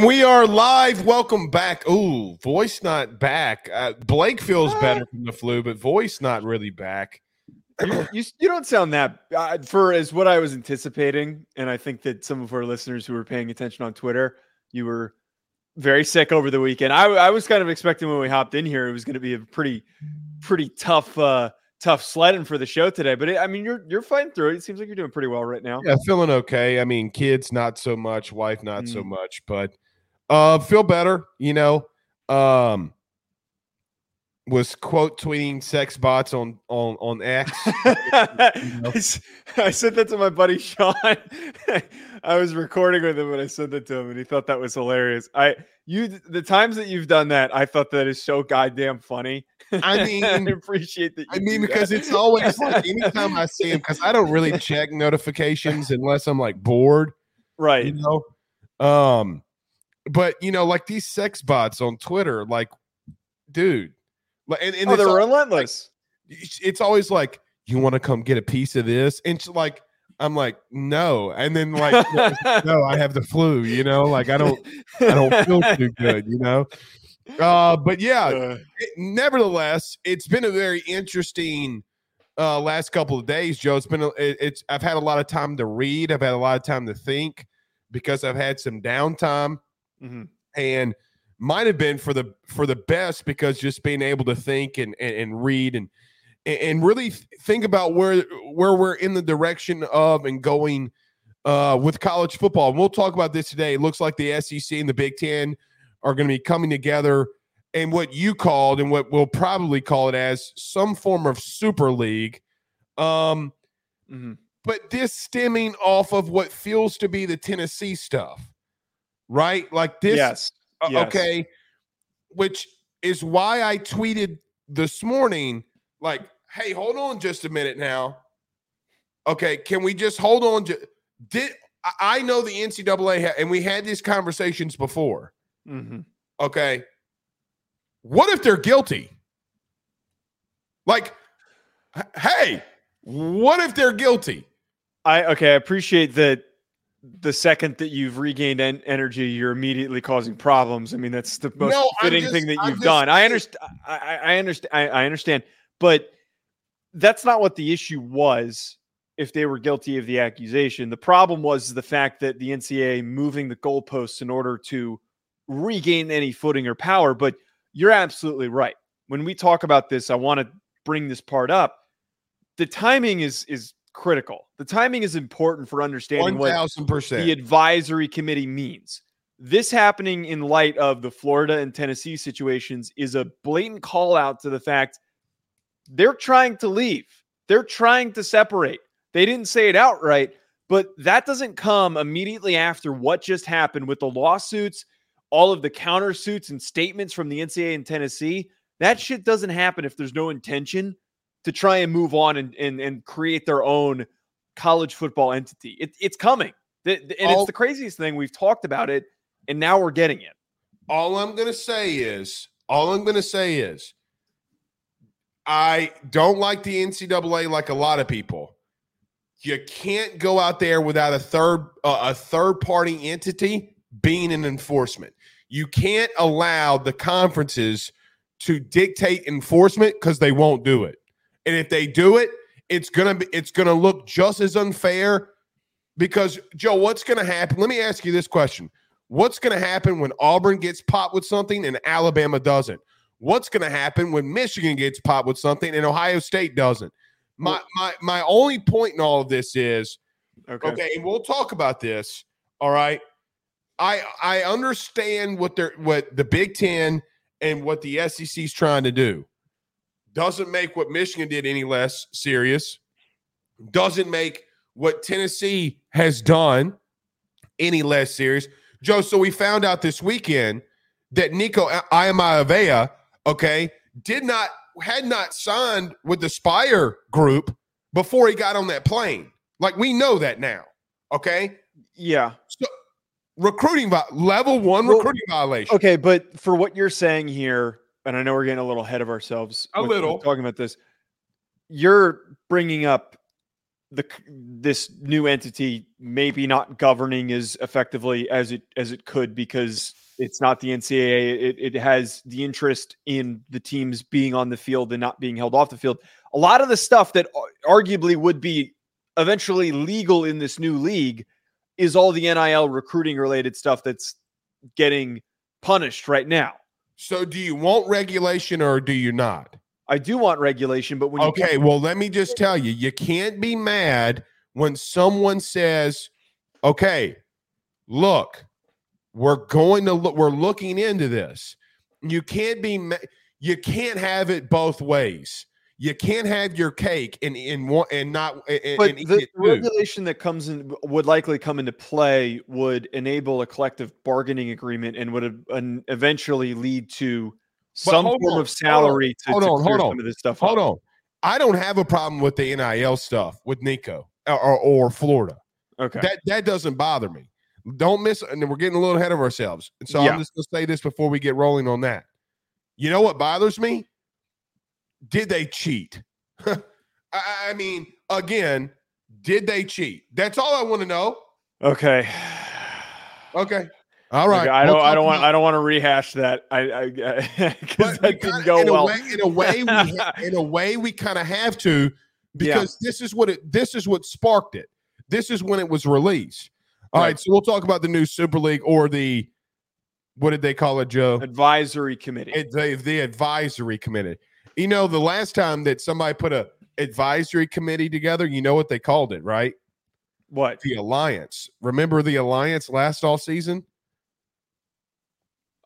And we are live. Welcome back. Ooh, voice not back. Uh, Blake feels better from the flu, but voice not really back. you, you, you don't sound that uh, for as what I was anticipating, and I think that some of our listeners who were paying attention on Twitter, you were very sick over the weekend. I, I was kind of expecting when we hopped in here, it was going to be a pretty, pretty tough, uh, tough sledding for the show today. But it, I mean, you're you're fighting through it. It seems like you're doing pretty well right now. Yeah, feeling okay. I mean, kids not so much, wife not mm. so much, but uh, feel better. You know, um, was quote tweeting sex bots on on on X. I said that to my buddy Sean. I was recording with him when I said that to him, and he thought that was hilarious. I you the times that you've done that, I thought that is so goddamn funny. I mean, I appreciate that. I mean, because that. it's always like anytime I see him, because I don't really check notifications unless I'm like bored, right? You know, um, but you know, like these sex bots on Twitter, like, dude and, and oh, they're relentless. Like, it's always like, you want to come get a piece of this? And like, I'm like, no. And then like, no, I have the flu, you know, like I don't, I don't feel too good, you know? Uh, but yeah, uh, it, nevertheless, it's been a very interesting uh last couple of days, Joe. It's been, a, it, it's, I've had a lot of time to read. I've had a lot of time to think because I've had some downtime. Mm-hmm. And, might have been for the for the best because just being able to think and and, and read and and really think about where where we're in the direction of and going uh, with college football. And we'll talk about this today. It looks like the SEC and the Big Ten are going to be coming together and what you called and what we'll probably call it as some form of super league. Um, mm-hmm. But this stemming off of what feels to be the Tennessee stuff, right? Like this. Yes. Yes. Okay. Which is why I tweeted this morning, like, hey, hold on just a minute now. Okay, can we just hold on? Ju- did I know the NCAA ha- and we had these conversations before? Mm-hmm. Okay, what if they're guilty? Like, hey, what if they're guilty? I okay, I appreciate that the second that you've regained en- energy, you're immediately causing problems. I mean, that's the most no, fitting just, thing that you've done. I understand. I, I understand. I, I understand, but that's not what the issue was. If they were guilty of the accusation, the problem was the fact that the NCAA moving the goalposts in order to regain any footing or power. But you're absolutely right. When we talk about this, I want to bring this part up. The timing is is critical. The timing is important for understanding 1, what the advisory committee means. This happening in light of the Florida and Tennessee situations is a blatant call out to the fact they're trying to leave. They're trying to separate. They didn't say it outright, but that doesn't come immediately after what just happened with the lawsuits, all of the countersuits and statements from the NCAA and Tennessee. That shit doesn't happen if there's no intention to try and move on and and, and create their own college football entity. It, it's coming, and all, it's the craziest thing. We've talked about it, and now we're getting it. All I'm going to say is, all I'm going to say is, I don't like the NCAA like a lot of people. You can't go out there without a third uh, a third party entity being an enforcement. You can't allow the conferences to dictate enforcement because they won't do it. And if they do it, it's gonna be it's gonna look just as unfair because Joe, what's gonna happen? Let me ask you this question. What's gonna happen when Auburn gets popped with something and Alabama doesn't? What's gonna happen when Michigan gets popped with something and Ohio State doesn't? My my my only point in all of this is okay, okay and we'll talk about this. All right. I I understand what they're what the Big Ten and what the SEC is trying to do. Doesn't make what Michigan did any less serious. Doesn't make what Tennessee has done any less serious. Joe, so we found out this weekend that Nico Iamaleava, okay, did not had not signed with the Spyre group before he got on that plane. Like we know that now. Okay. Yeah. So recruiting level one well, recruiting violation. Okay, but for what you're saying here, and I know we're getting a little ahead of ourselves. A with, little with talking about this. You're bringing up the this new entity maybe not governing as effectively as it as it could because it's not the NCAA. It, it has the interest in the teams being on the field and not being held off the field. A lot of the stuff that arguably would be eventually legal in this new league is all the NIL recruiting related stuff that's getting punished right now. So, do you want regulation or do you not? I do want regulation, but when you okay, get- well, let me just tell you, you can't be mad when someone says, "Okay, look, we're going to look, we're looking into this." You can't be, ma- you can't have it both ways. You can't have your cake and and one and not. And, but and the regulation that comes in would likely come into play would enable a collective bargaining agreement and would eventually lead to some form on, of salary hold on, to, hold to on, hold on. of this stuff. Hold up. on. I don't have a problem with the NIL stuff with Nico or, or, or, Florida. Okay. That that doesn't bother me. Don't miss and we're getting a little ahead of ourselves. And so yeah. I'm just gonna say this before we get rolling on that. You know what bothers me? Did they cheat? I, I mean, again, did they cheat? That's all I want to know. Okay. Okay. All right. I don't. I don't want. I don't want to rehash that. I because that didn't go in well. A way, in a way, we in a way we kind of have to because yeah. this is what it. This is what sparked it. This is when it was released. All right. right. So we'll talk about the new Super League or the what did they call it, Joe? Advisory committee. It, the, the advisory committee. You know, the last time that somebody put a advisory committee together, you know what they called it, right? What? The Alliance. Remember the Alliance last all season?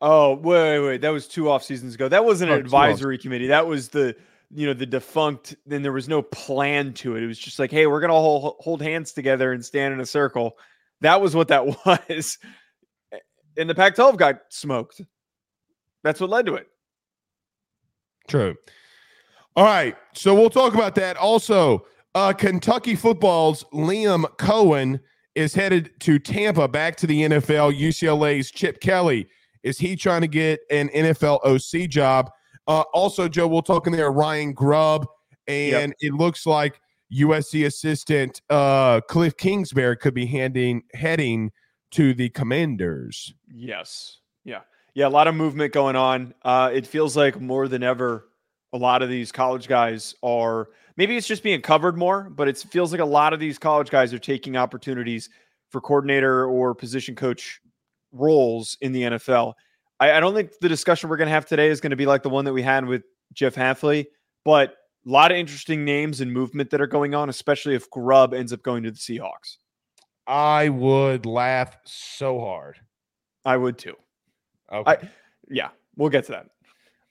Oh, wait, wait, wait. That was two off seasons ago. That wasn't an oh, advisory committee. That was the you know the defunct. Then there was no plan to it. It was just like, hey, we're gonna hold hold hands together and stand in a circle. That was what that was. And the Pac-12 got smoked. That's what led to it. True. All right, so we'll talk about that. Also, uh, Kentucky football's Liam Coen is headed to Tampa, back to the NFL. UCLA's Chip Kelly is he trying to get an NFL OC job? Uh, also, Joe, we'll talk in there. Ryan Grubb, and yep. it looks like USC assistant uh, Cliff Kingsbury could be handing heading to the Commanders. Yes, yeah, yeah. A lot of movement going on. Uh, it feels like more than ever, a lot of these college guys are. Maybe it's just being covered more, but it feels like a lot of these college guys are taking opportunities for coordinator or position coach roles in the NFL. I, I don't think the discussion we're going to have today is going to be like the one that we had with Jeff Hafley, but a lot of interesting names and movement that are going on, especially if Grubb ends up going to the Seahawks. I would laugh so hard. I would too. Okay. I, yeah, we'll get to that.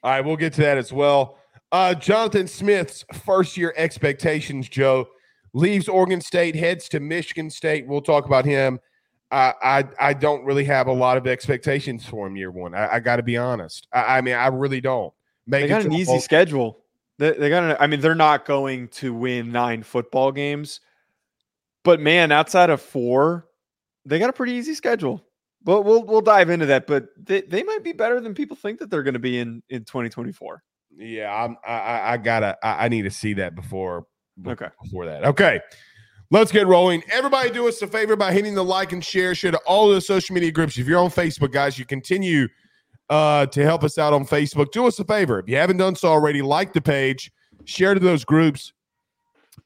All right, we'll get to that as well. Uh, Jonathan Smith's first year expectations, Joe, leaves Oregon State, heads to Michigan State. We'll talk about him I, I, I don't really have a lot of expectations for him year one. I, I got to be honest. I, I, mean, I really don't. Make they got an easy schedule. They, they got. An, I mean, they're not going to win nine football games, but man, outside of four, they got a pretty easy schedule. But we'll we'll dive into that. But they, they might be better than people think that they're going to be in in 2024. Yeah, I'm, I I gotta I, I need to see that before. Okay. Before that. Okay. Let's get rolling. Everybody, do us a favor by hitting the like and share. Share to all of the social media groups. If you're on Facebook, guys, you continue uh, to help us out on Facebook. Do us a favor. If you haven't done so already, like the page, share to those groups,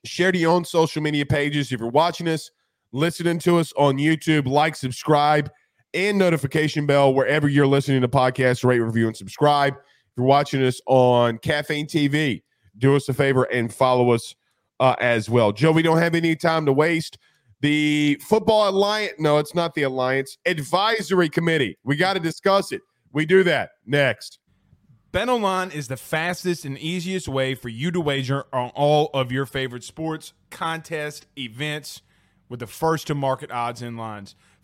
share to your own social media pages. If you're watching us, listening to us on YouTube, like, subscribe, and notification bell wherever you're listening to podcasts, rate, review, and subscribe. You're watching us on Caffeine TV, do us a favor and follow us uh, as well. Joe, we don't have any time to waste. The Football Alliance, no, it's not the Alliance, Advisory Committee. We got to discuss it. We do that next. BetOnline is the fastest and easiest way for you to wager on all of your favorite sports, contests, events with the first to market odds and lines.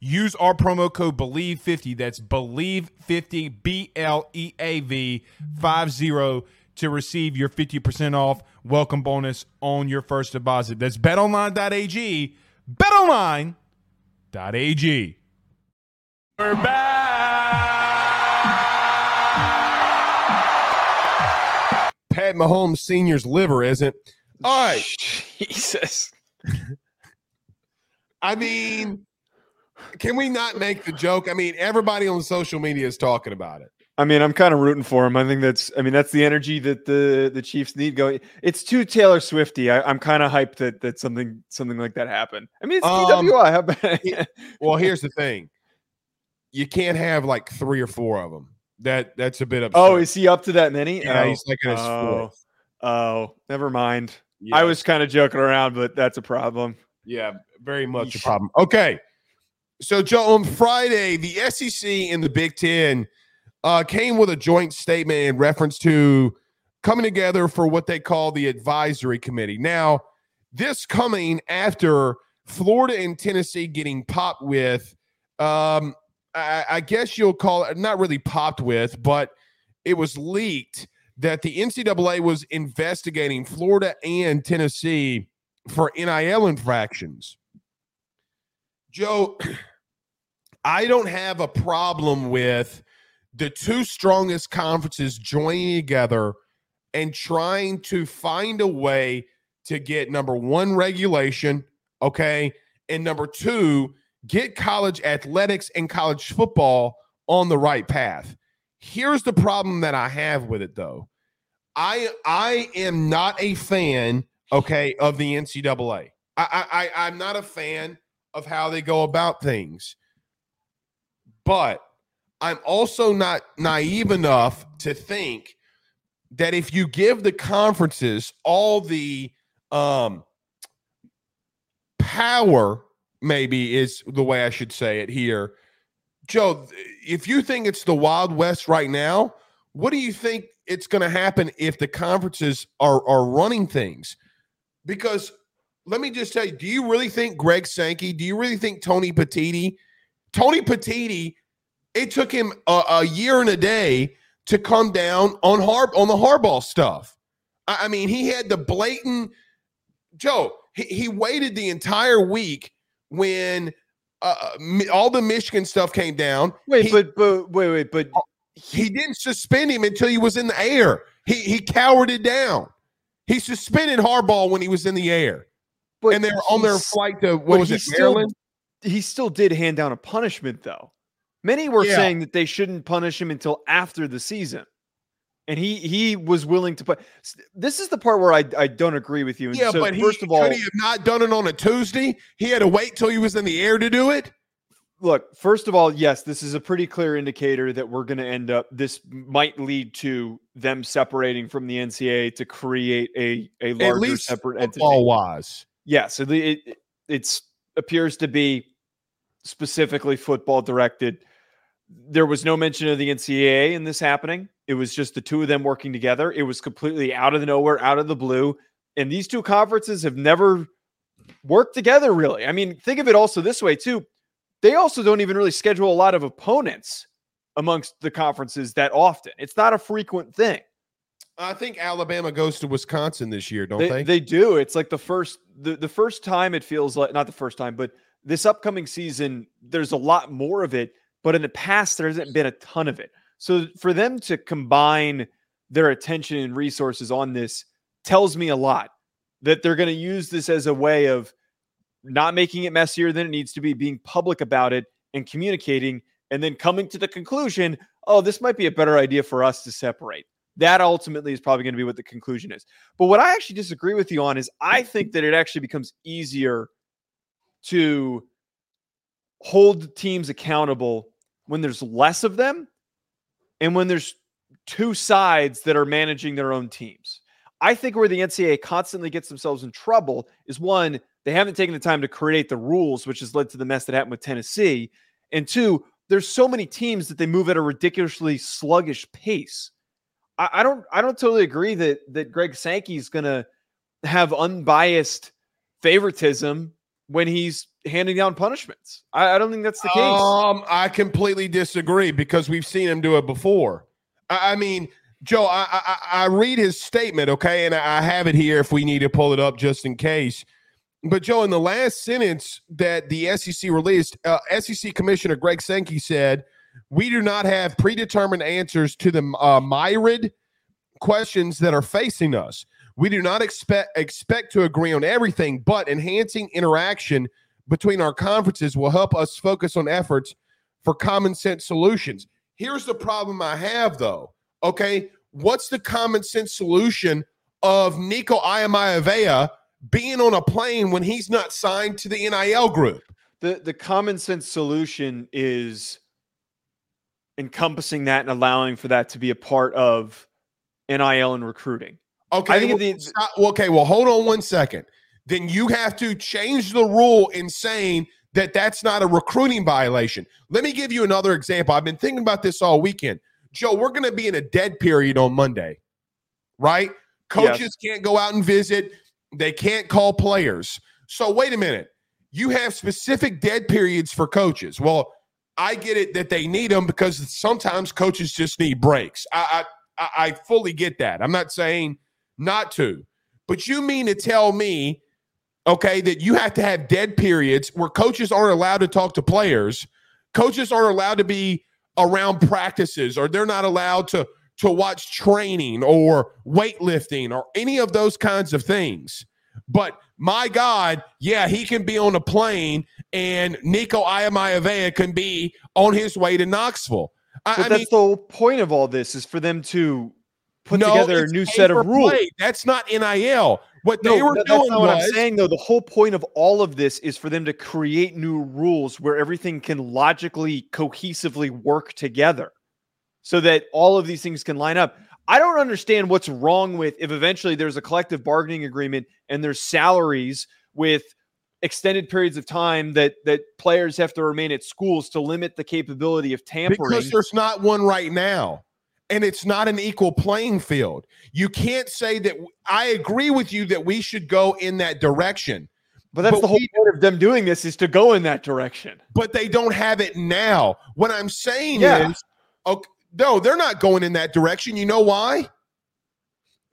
Use our promo code BELIEVE50. That's BELIEVE50, B L E A V 50 to receive your 50% off welcome bonus on your first deposit. That's betonline.ag. Betonline.ag. We're back. Pat Mahomes Sr.'s liver isn't. All right. Jesus. I mean, can we not make the joke? I mean, everybody on social media is talking about it. I mean, I'm kind of rooting for him. I think that's, I mean, that's the energy that the the Chiefs need going. It's too Taylor Swifty. I, am kind of hyped that that something something like that happened. I mean, it's um, DWI. well, here's the thing: you can't have like three or four of them. That that's a bit of. Oh, is he up to that many? Yeah, oh, he's like in his oh, fourth. Oh, never mind. Yeah. I was kind of joking around, but that's a problem. Yeah, very much a problem. Okay. So, Joe, on Friday, the SEC and the Big Ten uh, came with a joint statement in reference to coming together for what they call the advisory committee. Now, this coming after Florida and Tennessee getting popped with, um, I, I guess you'll call it not really popped with, but it was leaked that the NCAA was investigating Florida and Tennessee for NIL infractions. Joe, I don't have a problem with the two strongest conferences joining together and trying to find a way to get number one, regulation, okay, and number two, get college athletics and college football on the right path. Here's the problem that I have with it though. I I am not a fan okay, of the NCAA. I, I, I'm not a fan of how they go about things, but I'm also not naive enough to think that if you give the conferences all the um, power, maybe is the way I should say it here. Joe, if you think it's the Wild West right now, what do you think it's going to happen if the conferences are are running things? Because let me just tell you, do you really think Greg Sankey, do you really think Tony Petitti, Tony Petitti, it took him a, a year and a day to come down on Har on the Harbaugh stuff. I, I mean, he had the blatant Joe. He, he waited the entire week when uh, all the Michigan stuff came down. Wait, he, but but wait, wait, but he didn't suspend him until he was in the air. He he cowered it down. He suspended Harbaugh when he was in the air. But and they're on their flight to what was it, Maryland? He still did hand down a punishment, though. Many were yeah. saying that they shouldn't punish him until after the season. And he he was willing to put this is the part where I, I don't agree with you. And yeah, so but first he, of all, could he have not done it on a Tuesday? He had to wait till he was in the air to do it look, first of all, yes, this is a pretty clear indicator that we're going to end up. This might lead to them separating from the NCAA to create a a larger separate entity. All wise, yes, it, it it's appears to be specifically football directed. There was no mention of the NCAA in this happening. It was just the two of them working together. It was completely out of the nowhere, out of the blue. And these two conferences have never worked together, really. I mean, think of it also this way, too they also don't even really schedule a lot of opponents amongst the conferences that often. It's not a frequent thing. I think Alabama goes to Wisconsin this year, don't they? They, they do. It's like the first the, the first time it feels like not the first time, but this upcoming season, there's a lot more of it. But in the past, there hasn't been a ton of it. So for them to combine their attention and resources on this tells me a lot that they're going to use this as a way of not making it messier than it needs to be, being public about it and communicating, and then coming to the conclusion, oh, this might be a better idea for us to separate. That ultimately is probably going to be what the conclusion is. But what I actually disagree with you on is I think that it actually becomes easier to hold teams accountable when there's less of them and when there's two sides that are managing their own teams. I think where the NCAA constantly gets themselves in trouble is one, they haven't taken the time to create the rules, which has led to the mess that happened with Tennessee. And two, there's so many teams that they move at a ridiculously sluggish pace. I, I don't I don't totally agree that that Greg Sankey is gonna have unbiased favoritism when he's handing down punishments. I, I, don't think that's the case. Um, I completely disagree because we've seen him do it before. I, I mean, Joe, I, I, I read his statement, okay, and I have it here if we need to pull it up just in case. But Joe, in the last sentence that the SEC released, uh, SEC Commissioner Greg Sankey said, "We do not have predetermined answers to the uh, myriad questions that are facing us. We do not expect expect to agree on everything, but enhancing interaction between our conferences will help us focus on efforts for common sense solutions." Here's the problem I have, though. Okay, what's the common sense solution of Nico Iamaleava being on a plane when he's not signed to the NIL group? The the common sense solution is encompassing that and allowing for that to be a part of NIL and recruiting. Okay. I think well, the, stop, okay. Well, hold on one second. Then you have to change the rule in saying that that's not a recruiting violation. Let me give you another example. I've been thinking about this all weekend. Joe, we're going to be in a dead period on Monday, right? Coaches yes. can't go out and visit, they can't call players. So, wait a minute. You have specific dead periods for coaches. Well, I get it that they need them because sometimes coaches just need breaks. I, I, I fully get that. I'm not saying not to, but you mean to tell me, okay, that you have to have dead periods where coaches aren't allowed to talk to players, coaches aren't allowed to be around practices or they're not allowed to to watch training or weightlifting or any of those kinds of things. But my God, yeah, he can be on a plane and Nico Iamaleava can be on his way to Knoxville. I, but I that's mean, the whole point of all this is for them to put no, together a new set of rules. Play. That's not NIL. What no, they were that, doing that's not was, what I'm saying though. The whole point of all of this is for them to create new rules where everything can logically, cohesively work together, so that all of these things can line up. I don't understand what's wrong with if eventually there's a collective bargaining agreement and there's salaries with extended periods of time that that players have to remain at schools to limit the capability of tampering. Because there's not one right now and it's not an equal playing field. You can't say that I agree with you that we should go in that direction. But that's but the whole we, point of them doing this is to go in that direction. But they don't have it now. What I'm saying yeah. is, okay, no, they're not going in that direction. You know why?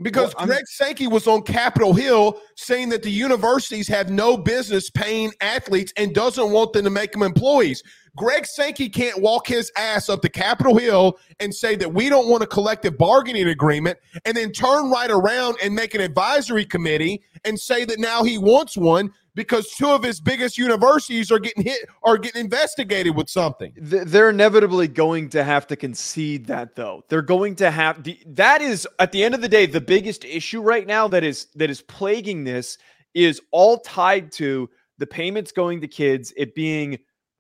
Because well, Greg Sankey was on Capitol Hill saying that the universities have no business paying athletes and doesn't want them to make them employees. Greg Sankey can't walk his ass up to Capitol Hill and say that we don't want a collective bargaining agreement and then turn right around and make an advisory committee and say that now he wants one because two of his biggest universities are getting hit are getting investigated with something. They're inevitably going to have to concede that though. They're going to have that is at the end of the day the biggest issue right now that is that is plaguing this is all tied to the payments going to kids, it being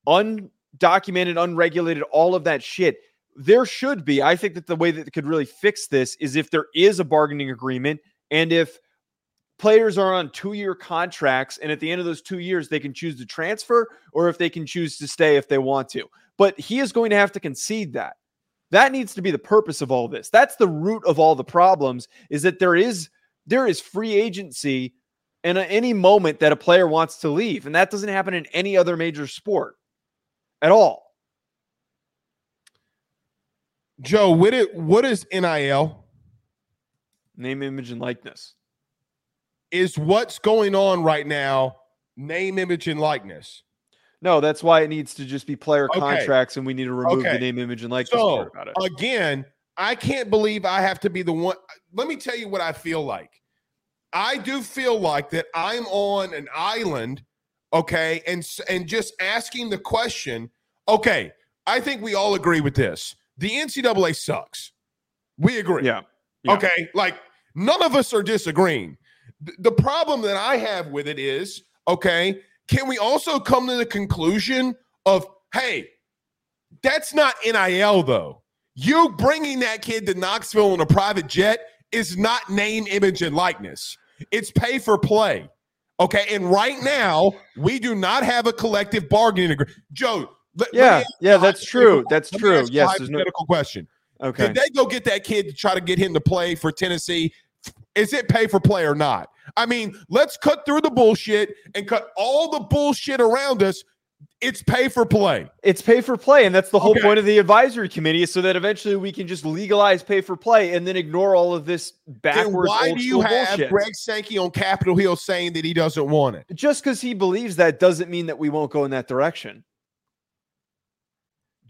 un documented, unregulated, all of that shit. There should be. I think that the way that could really fix this is if there is a bargaining agreement and if players are on two year contracts and at the end of those two years they can choose to transfer or if they can choose to stay if they want to. But he is going to have to concede that. That needs to be the purpose of all this. That's the root of all the problems is that there is there is free agency in any moment that a player wants to leave and that doesn't happen in any other major sport at all. Joe, what it what is NIL? Name, image, and likeness. Is what's going on right now name, image, and likeness? No, that's why it needs to just be player okay. contracts, and we need to remove okay. the name, image, and likeness so, part about it. Again, I can't believe I have to be the one. Let me tell you what I feel like. I do feel like that I'm on an island okay, and and just asking the question, okay, I think we all agree with this. The NCAA sucks. We agree. Yeah. yeah. Okay, like none of us are disagreeing. The problem that I have with it is, okay, can we also come to the conclusion of, hey, that's not NIL though. You bringing that kid to Knoxville in a private jet is not name, image, and likeness. It's pay for play. Okay. And right now, we do not have a collective bargaining agreement. Joe, let, yeah, let yeah, that's true. That's true. Yes, there's no question. Okay. Did they go get that kid to try to get him to play for Tennessee? Is it pay for play or not? I mean, let's cut through the bullshit and cut all the bullshit around us. It's pay for play. It's pay for play. And that's the whole okay. point of the advisory committee is so that eventually we can just legalize pay for play and then ignore all of this backwards. Then why do you have bullshit. Greg Sankey on Capitol Hill saying that he doesn't want it? Just because he believes that doesn't mean that we won't go in that direction.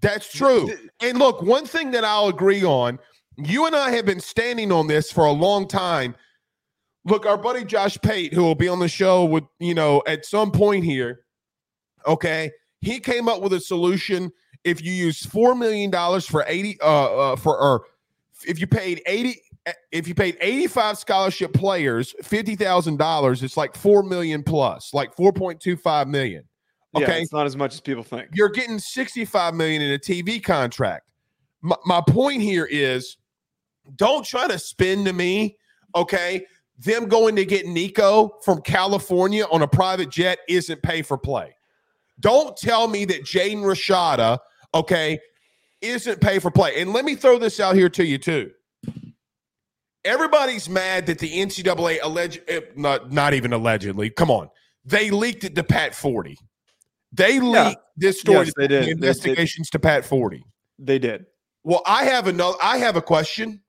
That's true. And look, one thing that I'll agree on, you and I have been standing on this for a long time. Look, our buddy Josh Pate, who will be on the show with, you know, at some point here, okay, he came up with a solution. If you use $4 million for 80, uh, uh for, or if you paid 80, if you paid 85 scholarship players $50,000, it's like 4 million plus, like 4.25 million. Okay, yeah, it's not as much as people think. You're getting 65 million in a TV contract. My, my point here is don't try to spin to me, okay? Them going to get Nico from California on a private jet isn't pay for play. Don't tell me that Jaden Rashada, okay, isn't pay for play. And let me throw this out here to you too. Everybody's mad that the NCAA alleged, eh, not, not even allegedly, come on, they leaked it to Pat Forde. They leaked yeah. this story. Yes, they did. The investigations they did. to Pat Forde. They did. Well, I have another. I have a question.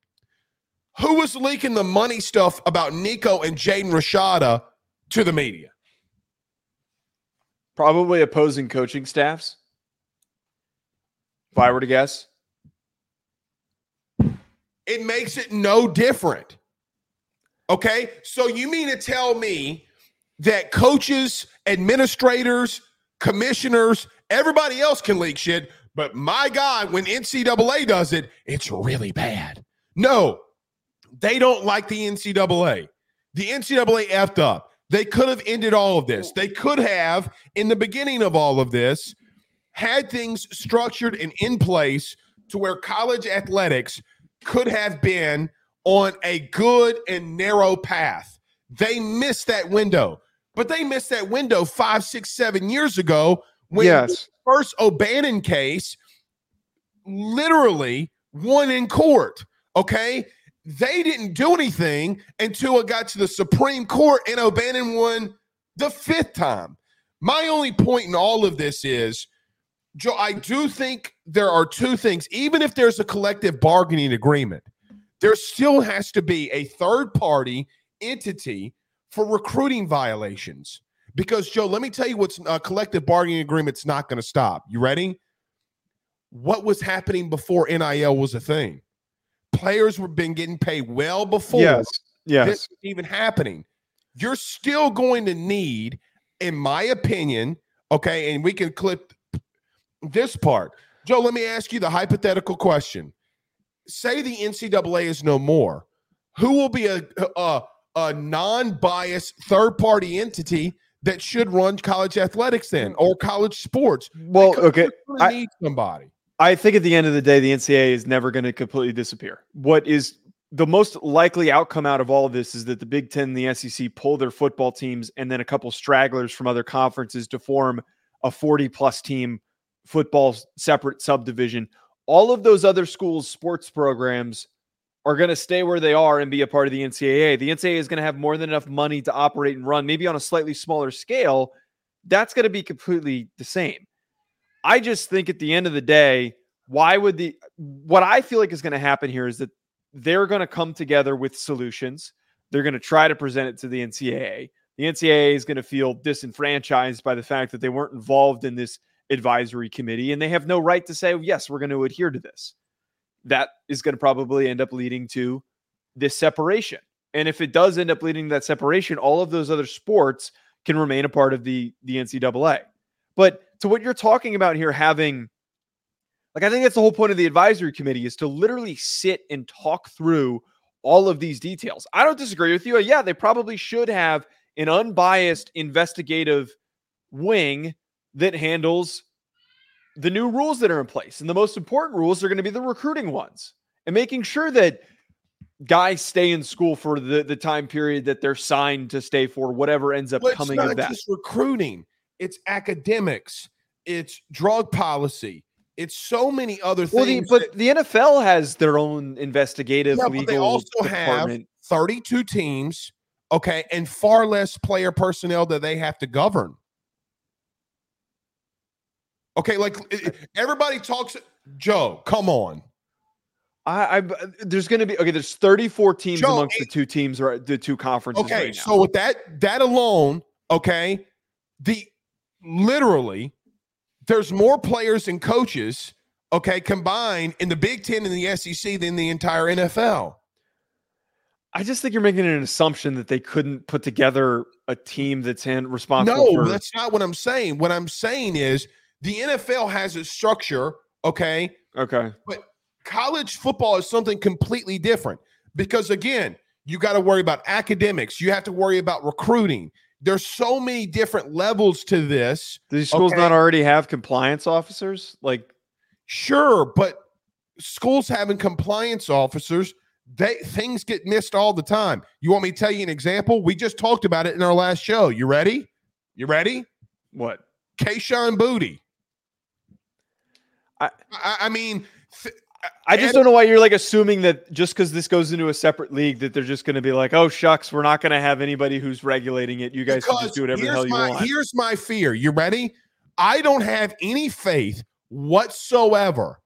Who was leaking the money stuff about Nico and Jaden Rashada to the media? Probably opposing coaching staffs. If I were to guess, it makes it no different. Okay, so you mean to tell me that coaches, administrators, commissioners, everybody else can leak shit. But my God, when NCAA does it, it's really bad. No, they don't like the NCAA. The NCAA effed up. They could have ended all of this. They could have, in the beginning of all of this, had things structured and in place to where college athletics could have been on a good and narrow path. They missed that window. But they missed that window five, six, seven years ago when yes. the first O'Bannon case literally won in court. Okay. They didn't do anything until it got to the Supreme Court and O'Bannon won the fifth time. My only point in all of this is, Joe, I do think there are two things. Even if there's a collective bargaining agreement, there still has to be a third party entity for recruiting violations. Because, Joe, let me tell you what's a uh, collective bargaining agreement's not going to stop. You ready? What was happening before NIL was a thing? Players were been getting paid well before yes, yes. this even happening. You're still going to need, in my opinion, okay, and we can clip this part. Joe, let me ask you the hypothetical question. Say the NCAA is no more. Who will be a, a a non-biased third-party entity that should run college athletics then or college sports. Well, okay, I need somebody. I think at the end of the day, the NCAA is never going to completely disappear. What is the most likely outcome out of all of this is that the Big Ten and the SEC pull their football teams and then a couple stragglers from other conferences to form a 40 plus team football separate subdivision. All of those other schools' sports programs are going to stay where they are and be a part of the NCAA. The NCAA is going to have more than enough money to operate and run, maybe on a slightly smaller scale. That's going to be completely the same. I just think at the end of the day, why would the what I feel like is going to happen here is that they're going to come together with solutions. They're going to try to present it to the NCAA. The NCAA is going to feel disenfranchised by the fact that they weren't involved in this advisory committee and they have no right to say, yes, we're going to adhere to this that is going to probably end up leading to this separation. And if it does end up leading to that separation, all of those other sports can remain a part of the the NCAA. But to what you're talking about here, having like I think that's the whole point of the advisory committee is to literally sit and talk through all of these details. I don't disagree with you. Uh, yeah, they probably should have an unbiased investigative wing that handles the new rules that are in place. And the most important rules are going to be the recruiting ones and making sure that guys stay in school for the, the time period that they're signed to stay for, whatever ends up well, coming of that. Just recruiting, it's academics, it's drug policy. It's so many other things. Well, the, but that, the NFL has their own investigative yeah, legal. they also department. have 32 teams okay, and far less player personnel that they have to govern. Okay, like everybody talks. Joe, come on. I, I there's going to be okay. There's 34 teams Joe, amongst it, the two teams or the two conferences. Okay, right so with that that alone, okay, the literally there's more players and coaches, okay, combined in the Big Ten and the SEC than the entire NFL. I just think you're making an assumption that they couldn't put together a team that's in responsible. No, for- that's not what I'm saying. What I'm saying is the NFL has a structure, okay? Okay. But college football is something completely different because again, you got to worry about academics, you have to worry about recruiting. There's so many different levels to this. Do these schools okay? not already have compliance officers? Like sure, but schools having compliance officers they things get missed all the time. You want me to tell you an example? We just talked about it in our last show. You ready? You ready? What? Kayshon Boutte. I I, I mean, th- I just don't know why you're like assuming that just because this goes into a separate league that they're just going to be like, oh shucks, we're not going to have anybody who's regulating it. You guys can just do whatever the hell you my, want. Here's my fear. You ready? I don't have any faith whatsoever.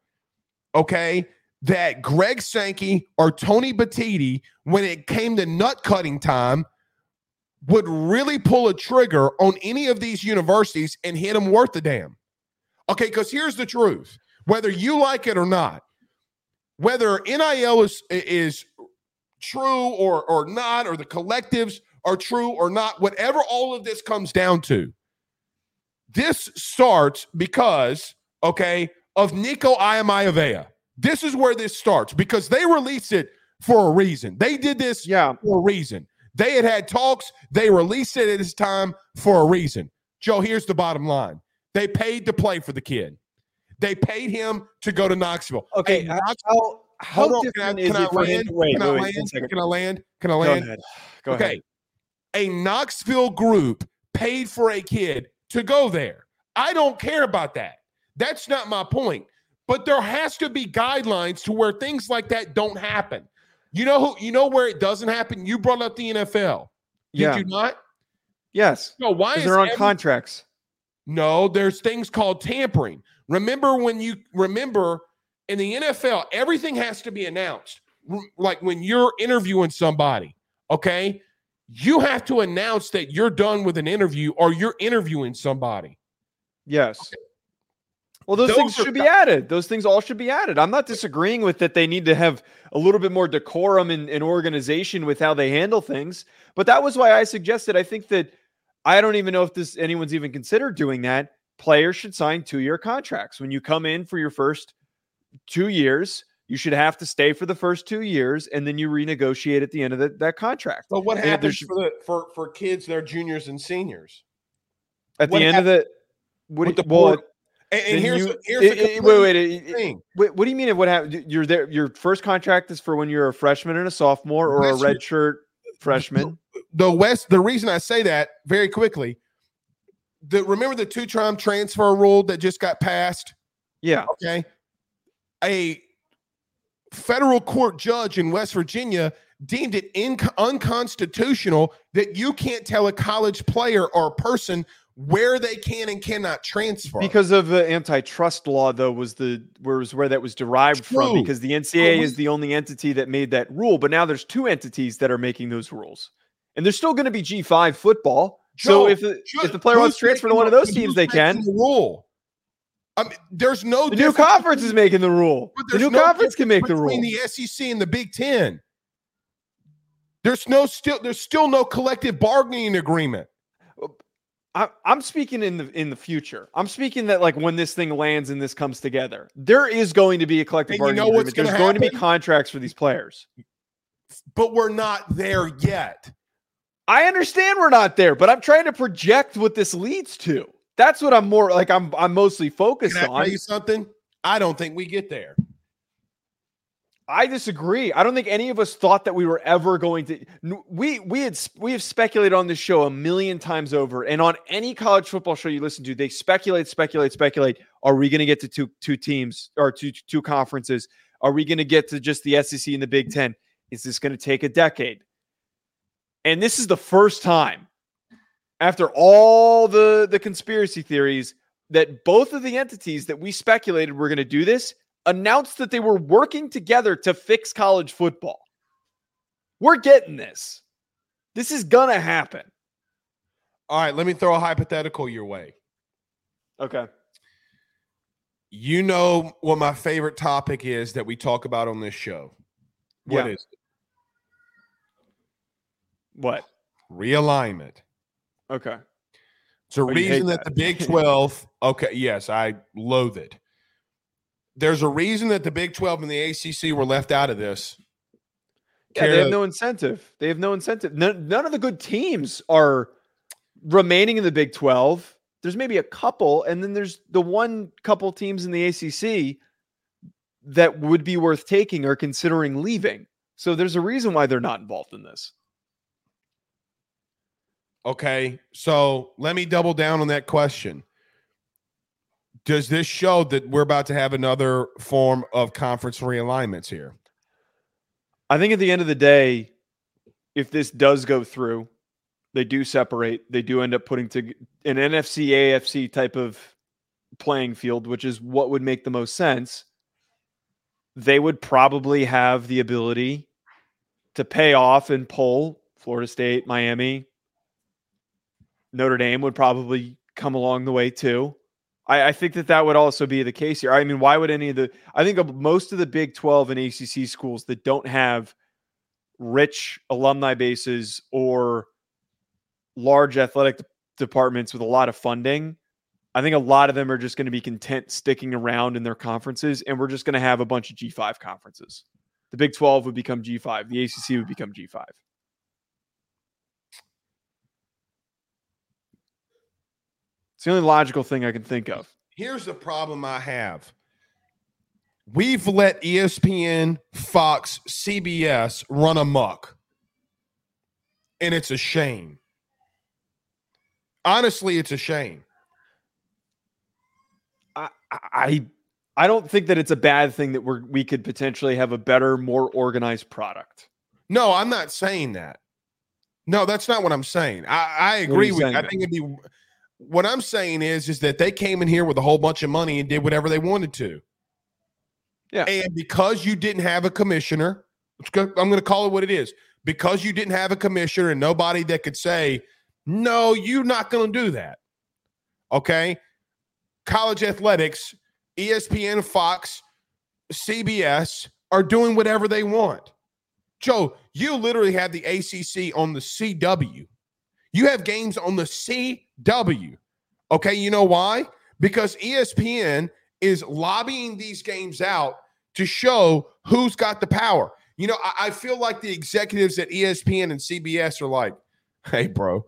Okay, that Greg Sankey or Tony Petitti, when it came to nut cutting time, would really pull a trigger on any of these universities and hit them worth the damn. Okay, because here's the truth: whether you like it or not, whether NIL is is true or or not, or the collectives are true or not, whatever all of this comes down to, this starts because okay of Nico Iamaleava. This is where this starts because they released it for a reason. They did this yeah. for a reason. They had had talks. They released it at this time for a reason. Joe, here's the bottom line. They paid to play for the kid. They paid him to go to Knoxville. Okay, hey, Knoxville, how, how different can I, can I land? Wait, can, I land? can I land? Can I land? Go ahead. Go okay. Ahead. A Knoxville group paid for a kid to go there. I don't care about that. That's not my point. But there has to be guidelines to where things like that don't happen. You know who you know where it doesn't happen? You brought up the NFL. Did yeah. you not? Yes. No, why is they're on every, contracts? No, there's things called tampering. Remember when you remember in the NFL, everything has to be announced. Like when you're interviewing somebody, okay? You have to announce that you're done with an interview or you're interviewing somebody. Yes. Okay. Well, those, those things should be added. Those things all should be added. I'm not disagreeing with that. They need to have a little bit more decorum and, and organization with how they handle things. But that was why I suggested. I think that I don't even know if this anyone's even considered doing that. Players should sign two year contracts. When you come in for your first two years, you should have to stay for the first two years, and then you renegotiate at the end of the, that contract. But what happens for the for for kids that are juniors and seniors? At what the end of the what, the well, and, and here's, you, here's it, it, wait, wait, thing. wait. What do you mean? What happened? You're there. Your first contract is for when you're a freshman and a sophomore, or a red shirt freshman. The, West. The reason I say that very quickly. The remember the two time transfer rule that just got passed. Yeah. Okay. A federal court judge in West Virginia deemed it unconstitutional that you can't tell a college player or person where they can and cannot transfer because of the antitrust law though was the where was where that was derived True. from because the ncaa is the only entity that made that rule but now there's two entities that are making those rules and there's still going to be g5 football Joe, so if uh, the, if the player wants to transfer to one of those teams they can the rule I mean, there's no the new conference is making the rule. The new no conference can make the rule between the SEC and the Big Ten. There's no still there's still no collective bargaining agreement. I, am speaking in the in the future. I'm speaking that like when this thing lands and this comes together, there is going to be a collective and bargaining you know agreement. There's happen? going to be contracts for these players, but we're not there yet. I understand we're not there, but I'm trying to project what this leads to. That's what I'm more like. I'm I'm mostly focused Can I on. Tell you something. I don't think we get there. I disagree. I don't think any of us thought that we were ever going to. We we had we have speculated on this show a million times over, and on any college football show you listen to, they speculate, speculate, speculate. Are we going to get to two two teams or two two conferences? Are we going to get to just the SEC and the Big Ten? Is this going to take a decade? And this is the first time after all the the conspiracy theories that both of the entities that we speculated were going to do this announced that they were working together to fix college football. We're getting this. This is going to happen. All right, let me throw a hypothetical your way. Okay. You know what my favorite topic is that we talk about on this show. What yeah. is it? What? Realignment. Okay. It's a oh, reason that. that the Big 12, okay, yes, I loathe it. There's a reason that the Big 12 and the ACC were left out of this. Yeah, they have no incentive. They have no incentive. None, none of the good teams are remaining in the Big 12. There's maybe a couple, and then there's the one couple teams in the ACC that would be worth taking or considering leaving. So there's a reason why they're not involved in this. Okay. So let me double down on that question. Does this show that we're about to have another form of conference realignments here? I think at the end of the day, if this does go through, they do separate. They do end up putting to an NFC AFC type of playing field, which is what would make the most sense. They would probably have the ability to pay off and pull Florida State, Miami, Notre Dame would probably come along the way too. I, I, think that that would also be the case here. I mean, why would any of the? I think most of the Big Twelve and ACC schools that don't have rich alumni bases or large athletic departments with a lot of funding. I think a lot of them are just going to be content sticking around in their conferences, and we're just going to have a bunch of G5 conferences. The Big 12 would become G5, the ACC would become G5. It's the only logical thing I can think of. Here's the problem I have. We've let ESPN, Fox, CBS run amok. And it's a shame. Honestly, it's a shame. I I I don't think that it's a bad thing that we're we could potentially have a better, more organized product. No, I'm not saying that. No, that's not what I'm saying. I, I agree with. I think it'd be what I'm saying is, is that they came in here with a whole bunch of money and did whatever they wanted to. Yeah. And because you didn't have a commissioner, I'm going to call it what it is. Because you didn't have a commissioner and nobody that could say, no, you're not going to do that. Okay. College athletics, ESPN, Fox, CBS are doing whatever they want. Joe, you literally have the ACC on the CW. You have games on the CW. Okay, you know why? Because ESPN is lobbying these games out to show who's got the power. You know, I, I feel like the executives at ESPN and CBS are like, hey, bro,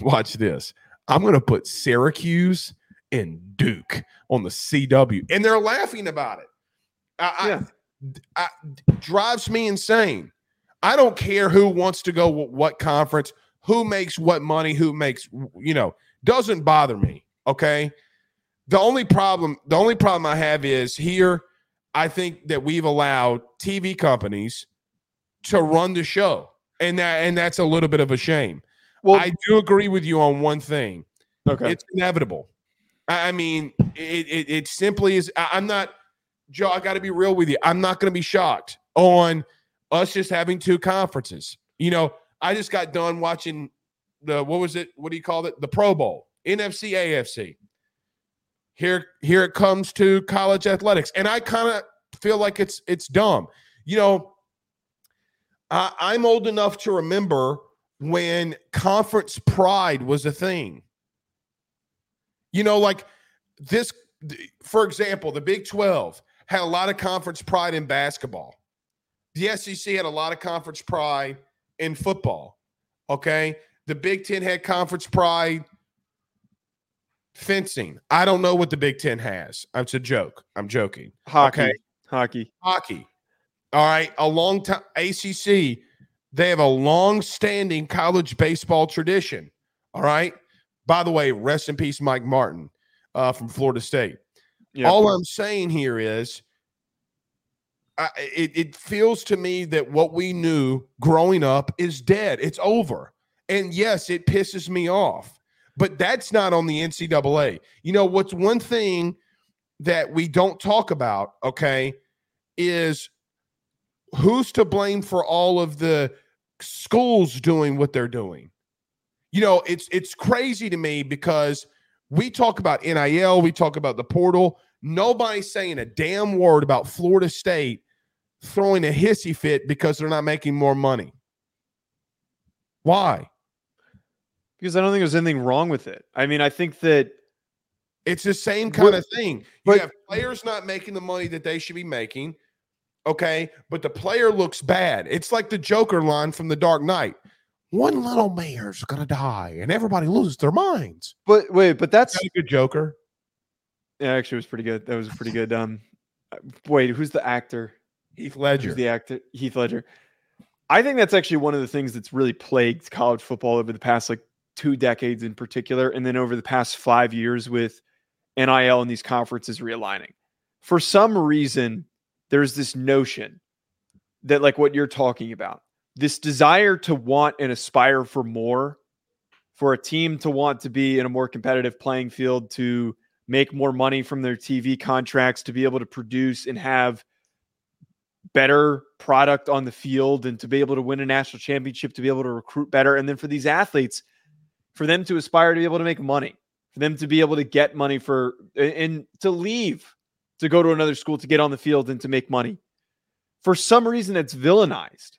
watch this. I'm going to put Syracuse and Duke on the CW. And they're laughing about it. I, yeah. I, I, drives me insane. I don't care who wants to go what conference who makes what money, who makes, you know, doesn't bother me. Okay. The only problem, the only problem I have is here, I think that we've allowed TV companies to run the show. And that and that's a little bit of a shame. Well, I do agree with you on one thing. Okay. It's inevitable. I mean, it, it, it simply is. I'm not, Joe, I got to be real with you. I'm not going to be shocked on us just having two conferences. You know, I just got done watching the what was it? What do you call it? The Pro Bowl, NFC, AFC. Here, here it comes to college athletics, and I kind of feel like it's it's dumb. You know, I, I'm old enough to remember when conference pride was a thing. You know, like this, for example, the Big 12 had a lot of conference pride in basketball. The SEC had a lot of conference pride in football. Okay. The Big Ten had conference pride. Fencing. I don't know what the Big Ten has. It's a joke. I'm joking. Hockey. Okay? Hockey. Hockey. All right. A long time. ACC. They have a long-standing college baseball tradition. All right. By the way, rest in peace, Mike Martin uh, from Florida State. All I'm saying here is It, it feels to me that what we knew growing up is dead. It's over. And yes, it pisses me off, but that's not on the NCAA. You know, what's one thing that we don't talk about, okay, is who's to blame for all of the schools doing what they're doing? You know, it's it's crazy to me because we talk about NIL, we talk about the portal. Nobody's saying a damn word about Florida State throwing a hissy fit because they're not making more money. Why? Because I don't think there's anything wrong with it. I mean, I think that it's the same kind of thing. You but, have players not making the money that they should be making. Okay. But the player looks bad. It's like the Joker line from The Dark Knight. One little mayor's gonna die and everybody loses their minds. But wait, but that's a good Joker. Yeah, actually, it was pretty good. That was pretty good. Um, wait, who's the actor? Heath Ledger. The actor? Heath Ledger. I think that's actually one of the things that's really plagued college football over the past like two decades in particular, and then over the past five years with NIL and these conferences realigning. For some reason, there's this notion that, like what you're talking about, this desire to want and aspire for more, for a team to want to be in a more competitive playing field, to make more money from their TV contracts, to be able to produce and have better product on the field, and to be able to win a national championship, to be able to recruit better. And then for these athletes, for them to aspire to be able to make money, for them to be able to get money for and to leave to go to another school to get on the field and to make money. For some reason, it's villainized.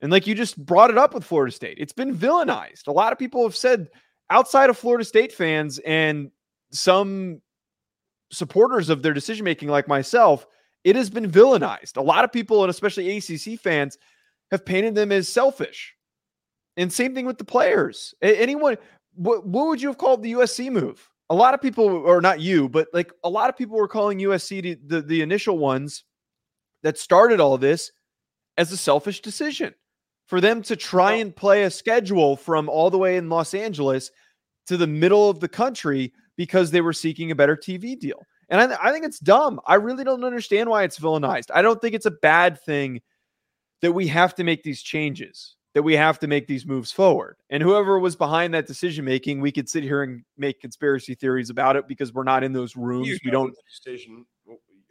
And like you just brought it up with Florida State, it's been villainized. A lot of people have said outside of Florida State fans and some supporters of their decision making, like myself, it has been villainized. A lot of people, and especially ACC fans, have painted them as selfish. And same thing with the players. Anyone, what, what would you have called the USC move? A lot of people, or not you, but like a lot of people were calling USC the, the, the initial ones that started all this as a selfish decision for them to try and play a schedule from all the way in Los Angeles to the middle of the country because they were seeking a better TV deal. And I, th- I think it's dumb. I really don't understand why it's villainized. I don't think it's a bad thing that we have to make these changes that we have to make these moves forward. And whoever was behind that decision making, we could sit here and make conspiracy theories about it because we're not in those rooms. You we don't decision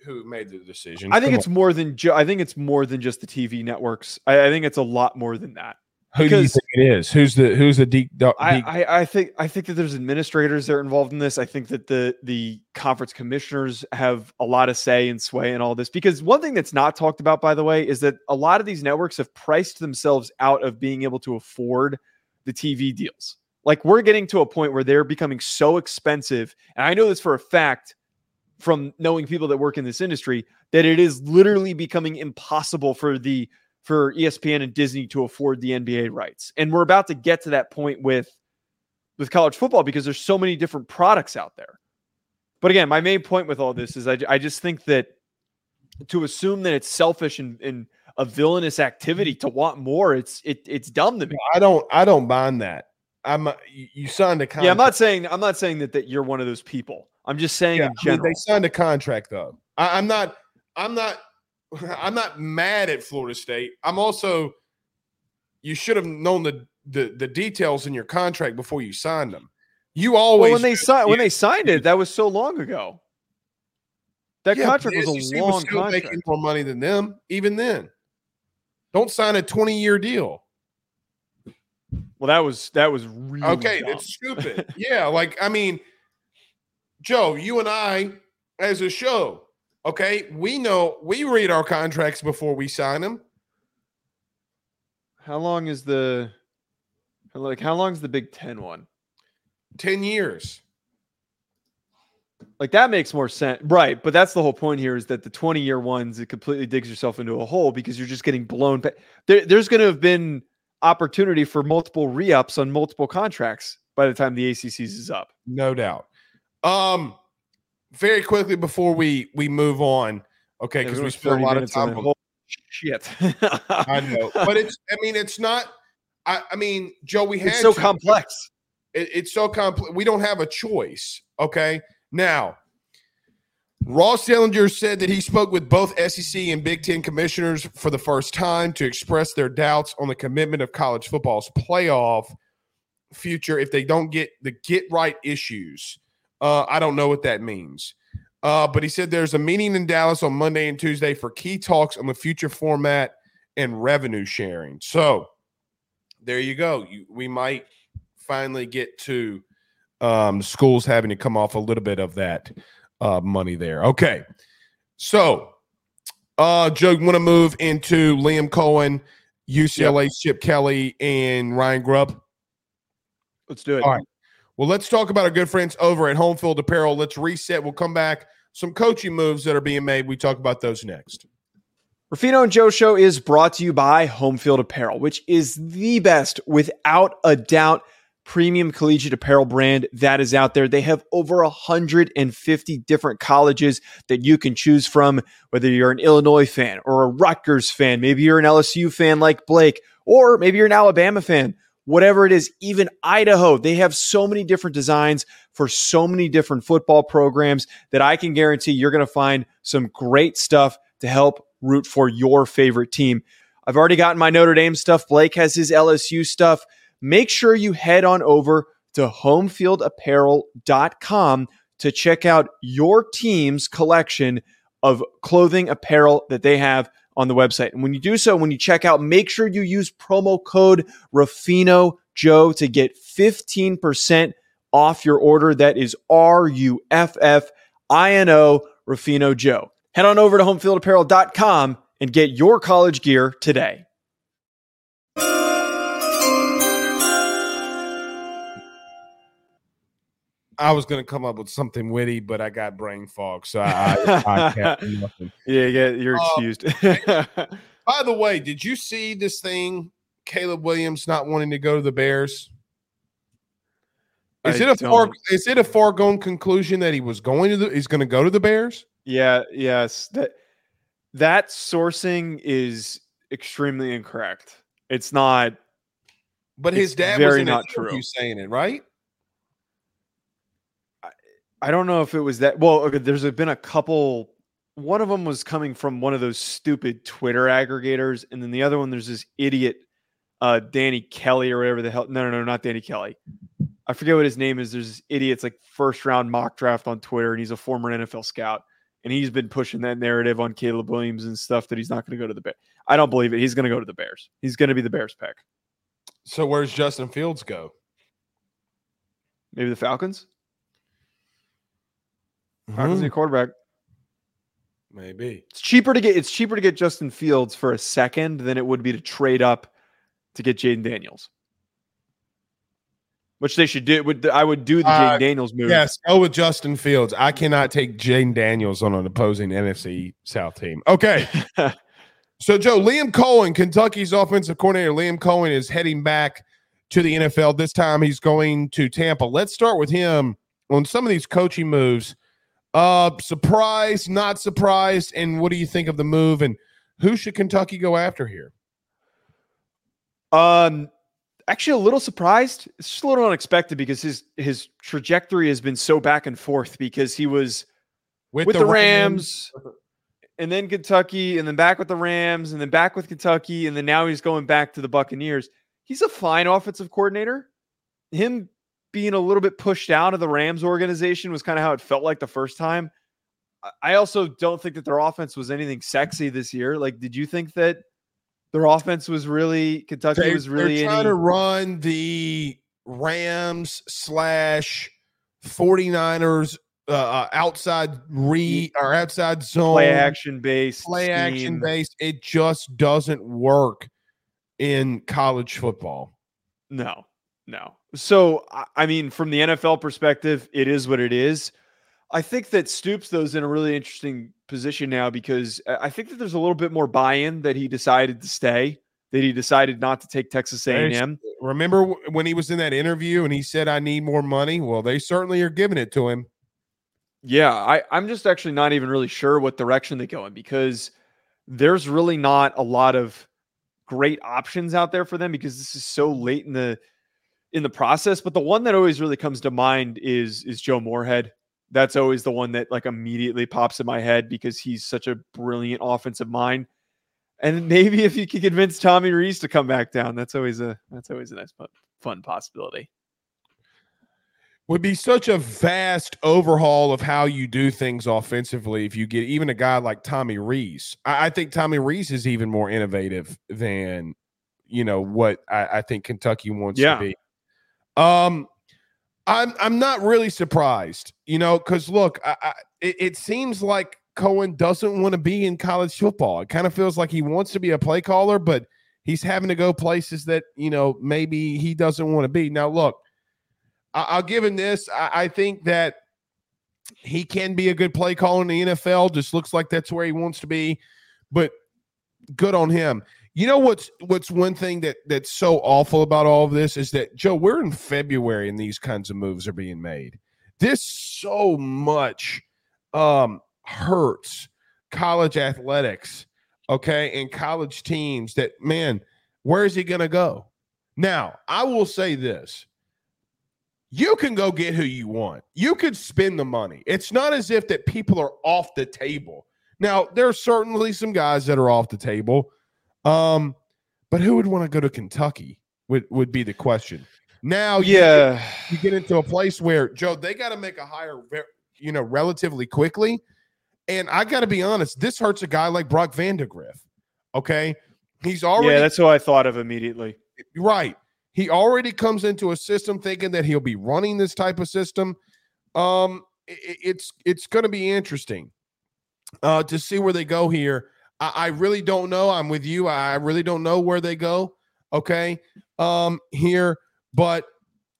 who made the decision. I think Come it's on. more than ju- I think it's more than just the TV networks. I, I think it's a lot more than that. Who do you think it is? Who's the who's the deep? deep I, I, I think I think that there's administrators that are involved in this. I think that the the conference commissioners have a lot of say and sway in all this. Because one thing that's not talked about, by the way, is that a lot of these networks have priced themselves out of being able to afford the TV deals. Like we're getting to a point where they're becoming so expensive, and I know this for a fact from knowing people that work in this industry that it is literally becoming impossible for the for ESPN and Disney to afford the NBA rights. And we're about to get to that point with with college football because there's so many different products out there. But again, my main point with all this is I, I just think that to assume that it's selfish and, and a villainous activity to want more, it's it it's dumb to me. I don't I don't mind that. I'm you signed a contract. Yeah, I'm not saying I'm not saying that that you're one of those people. I'm just saying yeah, in general. I mean, they signed a contract though. I, I'm not I'm not I'm not mad at Florida State. I'm also you should have known the the, the details in your contract before you signed them. You always well, when they signed when they signed it, that was so long ago. That yeah, contract was a long was contract. Making more money than them, even then. Don't sign a 20 year deal. Well, that was that was really okay. Dumb. It's stupid. yeah, like I mean, Joe, you and I, as a show, Okay, we know we read our contracts before we sign them. How long is the like how long is the Big Ten one? 10 years. Like that makes more sense. Right. But that's the whole point here is that the 20 year ones, it completely digs yourself into a hole because you're just getting blown. There, there's going to have been opportunity for multiple re ups on multiple contracts by the time the ACCs is up. No doubt. Um, very quickly before we we move on, okay, because we spent a lot of time. On shit, I know, but it's. I mean, it's not. I, I mean, Joe, we had it's so to, complex. It, it's so complex. We don't have a choice. Okay, now Ross Dellenger said that he spoke with both SEC and Big Ten commissioners for the first time to express their doubts on the commitment of college football's playoff future if they don't get the get right issues. Uh, I don't know what that means. Uh, but he said there's a meeting in Dallas on Monday and Tuesday for key talks on the future format and revenue sharing. So there you go. You, we might finally get to um, schools having to come off a little bit of that uh, money there. Okay. So, uh, Joe, want to move into Liam Coen, UCLA, yep. Chip Kelly, and Ryan Grubb? Let's do it. All right. Well, let's talk about our good friends over at Home Field Apparel. Let's reset. We'll come back. Some coaching moves that are being made. We talk about those next. Ruffino and Joe Show is brought to you by Home Field Apparel, which is the best, without a doubt, premium collegiate apparel brand that is out there. They have over 150 different colleges that you can choose from, whether you're an Illinois fan or a Rutgers fan, maybe you're an LSU fan like Blake, or maybe you're an Alabama fan whatever it is, even Idaho. They have so many different designs for so many different football programs that I can guarantee you're going to find some great stuff to help root for your favorite team. I've already gotten my Notre Dame stuff. Blake has his LSU stuff. Make sure you head on over to homefieldapparel.com to check out your team's collection of clothing apparel that they have on the website. And when you do so, when you check out, make sure you use promo code Ruffino Joe to get 15% off your order. That is R U F F I N O Ruffino Joe. Head on over to homefieldapparel.com and get your college gear today. I was going to come up with something witty, but I got brain fog, so I, I, I can't nothing. Yeah, yeah, you're uh, excused. by the way, did you see this thing? Caleb Williams not wanting to go to the Bears. Is I it a far, is it a foregone conclusion that he was going to the he's going to go to the Bears? Yeah, yes. That that sourcing is extremely incorrect. It's not. But his dad was in not true. saying it, right? I don't know if it was that. Well, okay, there's been a couple. One of them was coming from one of those stupid Twitter aggregators, and then the other one there's this idiot, uh, Danny Kelly or whatever the hell. No, no, no, not Danny Kelly. I forget what his name is. There's this idiot's like first round mock draft on Twitter, and he's a former NFL scout, and he's been pushing that narrative on Caleb Williams and stuff that he's not going to go to the Bears. I don't believe it. He's going to go to the Bears. He's going to be the Bears pick. So where's Justin Fields go? Maybe the Falcons. Falcons mm-hmm. need a quarterback. Maybe it's cheaper to get it's cheaper to get Justin Fields for a second than it would be to trade up to get Jayden Daniels. Which they should do. Would I would do the Jayden uh, Daniels move? Yes, go with Justin Fields. I cannot take Jayden Daniels on an opposing NFC South team. Okay. so Joe, Liam Coen, Kentucky's offensive coordinator, Liam Coen is heading back to the NFL. This time he's going to Tampa. Let's start with him on some of these coaching moves uh, surprised, not surprised, and what do you think of the move? And who should Kentucky go after here? Um, actually, a little surprised. It's just a little unexpected because his his trajectory has been so back and forth. Because he was with, with the, the Rams, Rams, and then Kentucky, and then back with the Rams, and then back with Kentucky, and then now he's going back to the Buccaneers. He's a fine offensive coordinator. Him being a little bit pushed out of the Rams organization was kind of how it felt like the first time. I also don't think that their offense was anything sexy this year. Like, did you think that their offense was really Kentucky they, was really trying any... to run the Rams slash 49ers uh, uh, outside re or outside zone play action based play scheme. action based. It just doesn't work in college football. No, no. So, I mean, from the NFL perspective, it is what it is. I think that Stoops, though, is in a really interesting position now because I think that there's a little bit more buy-in that he decided to stay, that he decided not to take Texas A&M. Remember when he was in that interview and he said, "I need more money"? Well, they certainly are giving it to him. Yeah, I, I'm just actually not even really sure what direction they go in because there's really not a lot of great options out there for them because this is so late in the in the process. But the one that always really comes to mind is is Joe Moorhead That's always the one that like immediately pops in my head because he's such a brilliant offensive mind. And maybe if you could convince Tommy Rees to come back down, that's always a that's always a nice fun possibility. Would be such a vast overhaul of how you do things offensively if you get even a guy like Tommy Rees. I, I think Tommy Rees is even more innovative than you know what I, I think Kentucky wants yeah. to be. Um, I'm I'm not really surprised, you know, because look, I, I, it, it seems like Coen doesn't want to be in college football. It kind of feels like he wants to be a play caller, but he's having to go places that you know maybe he doesn't want to be. Now, look, I, will give him this. I, I, think that he can be a good play caller in the NFL. Just looks like that's where he wants to be, but good on him. You know what's what's one thing that that's so awful about all of this is that Joe, we're in February and these kinds of moves are being made. This so much um hurts college athletics, okay, and college teams that man, where is he gonna go? Now, I will say this. You can go get who you want. You could spend the money. It's not as if that people are off the table. Now, there are certainly some guys that are off the table um, but who would want to go to Kentucky? Would would be the question. Now, yeah, you get, you get into a place where Joe they got to make a hire, you know, relatively quickly. And I got to be honest, this hurts a guy like Brock Vandagriff. Okay, he's already yeah, that's who I thought of immediately. Right, he already comes into a system thinking that he'll be running this type of system. Um, it, it's it's going to be interesting uh, to see where they go here. I, I really don't know. I'm with you. I really don't know where they go. Okay, um, here, but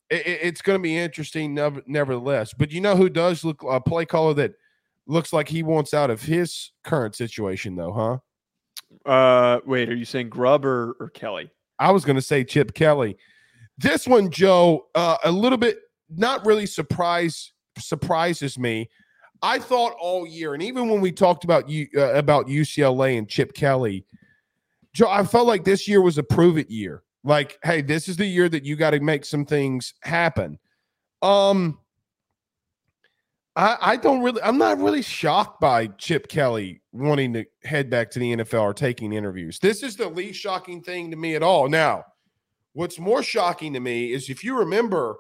it, it's going to be interesting, nevertheless. But you know who does look a play caller that looks like he wants out of his current situation, though, huh? Uh, wait, are you saying Grubb or, or Kelly? I was going to say Chip Kelly. This one, Joe, uh, a little bit not really surprise surprises me I thought all year, and even when we talked about you uh, about UCLA and Chip Kelly, Joe, I felt like this year was a prove it year. Like, hey, this is the year that you got to make some things happen. Um, I, I don't really, I'm not really shocked by Chip Kelly wanting to head back to the NFL or taking interviews. This is the least shocking thing to me at all. Now, what's more shocking to me is if you remember,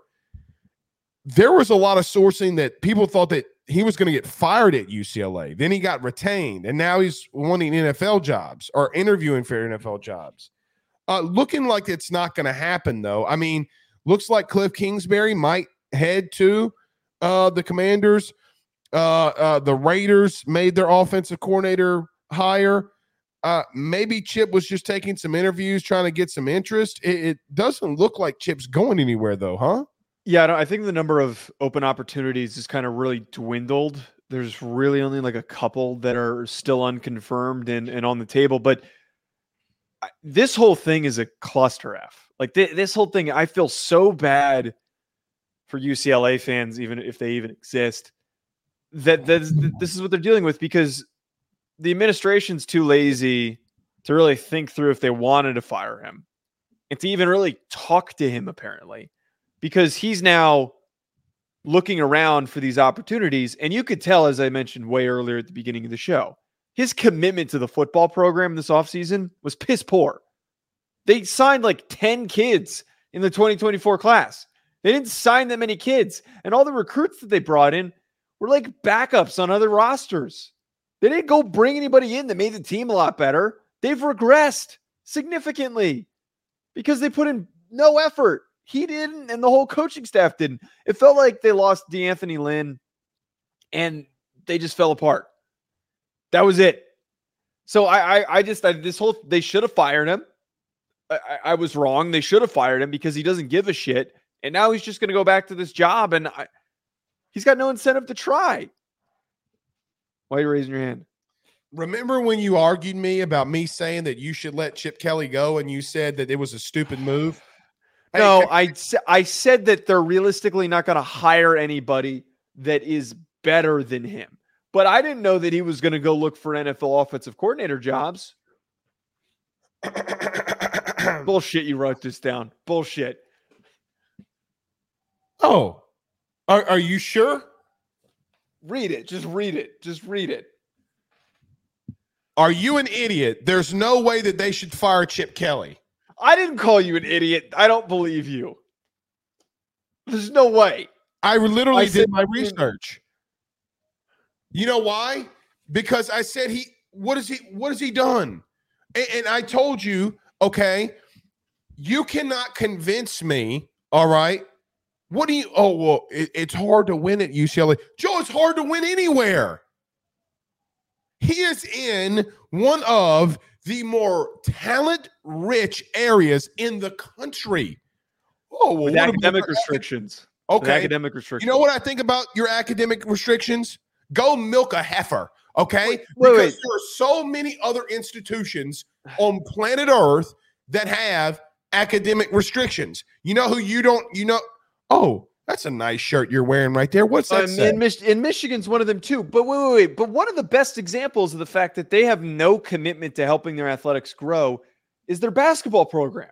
there was a lot of sourcing that people thought that he was going to get fired at UCLA. Then he got retained, and now he's wanting NFL jobs or interviewing for NFL jobs. Uh, looking like it's not going to happen, though. I mean, looks like Cliff Kingsbury might head to uh, the Commanders. Uh, uh, the Raiders made their offensive coordinator hire. Uh, maybe Chip was just taking some interviews, trying to get some interest. It, it doesn't look like Chip's going anywhere, though, huh? Yeah, I think the number of open opportunities is kind of really dwindled. There's really only like a couple that are still unconfirmed and, and on the table. But this whole thing is a cluster F. Like th- this whole thing, I feel so bad for UCLA fans, even if they even exist, that this, this is what they're dealing with because the administration's too lazy to really think through if they wanted to fire him and to even really talk to him, apparently because he's now looking around for these opportunities. And you could tell, as I mentioned way earlier at the beginning of the show, his commitment to the football program this offseason was piss poor. They signed like 10 kids in the 2024 class. They didn't sign that many kids. And all the recruits that they brought in were like backups on other rosters. They didn't go bring anybody in that made the team a lot better. They've regressed significantly because they put in no effort he didn't, and the whole coaching staff didn't. It felt like they lost D'Anton Lynn and they just fell apart. That was it. So I, I, I just I, this whole they should have fired him. I, I, was wrong. They should have fired him because he doesn't give a shit, and now he's just going to go back to this job, and I, he's got no incentive to try. Why are you raising your hand? Remember when you argued me about me saying that you should let Chip Kelly go, and you said that it was a stupid move? No, I I said that they're realistically not going to hire anybody that is better than him. But I didn't know that he was going to go look for NFL offensive coordinator jobs. Bullshit, you wrote this down. Bullshit. Oh, are, are you sure? Read it. Just read it. Just read it. Are you an idiot? There's no way that they should fire Chip Kelly. I didn't call you an idiot. I don't believe you. There's no way. I literally I did my research. You know why? Because I said he what is he what has he done? And, and I told you, okay, you cannot convince me, all right? What do you oh well, it, it's hard to win at UCLA. Joe, it's hard to win anywhere. He is in one of the more talent rich areas in the country. Oh, well, academic restrictions. Okay. With academic restrictions. You know what I think about your academic restrictions? Go milk a heifer. Okay. Wait, because wait. there are so many other institutions on planet Earth that have academic restrictions. You know who you don't, you know, oh, that's a nice shirt you're wearing right there. What's that? Um, in, Mich- in Michigan's one of them too. But wait, wait, wait. But one of the best examples of the fact that they have no commitment to helping their athletics grow is their basketball program.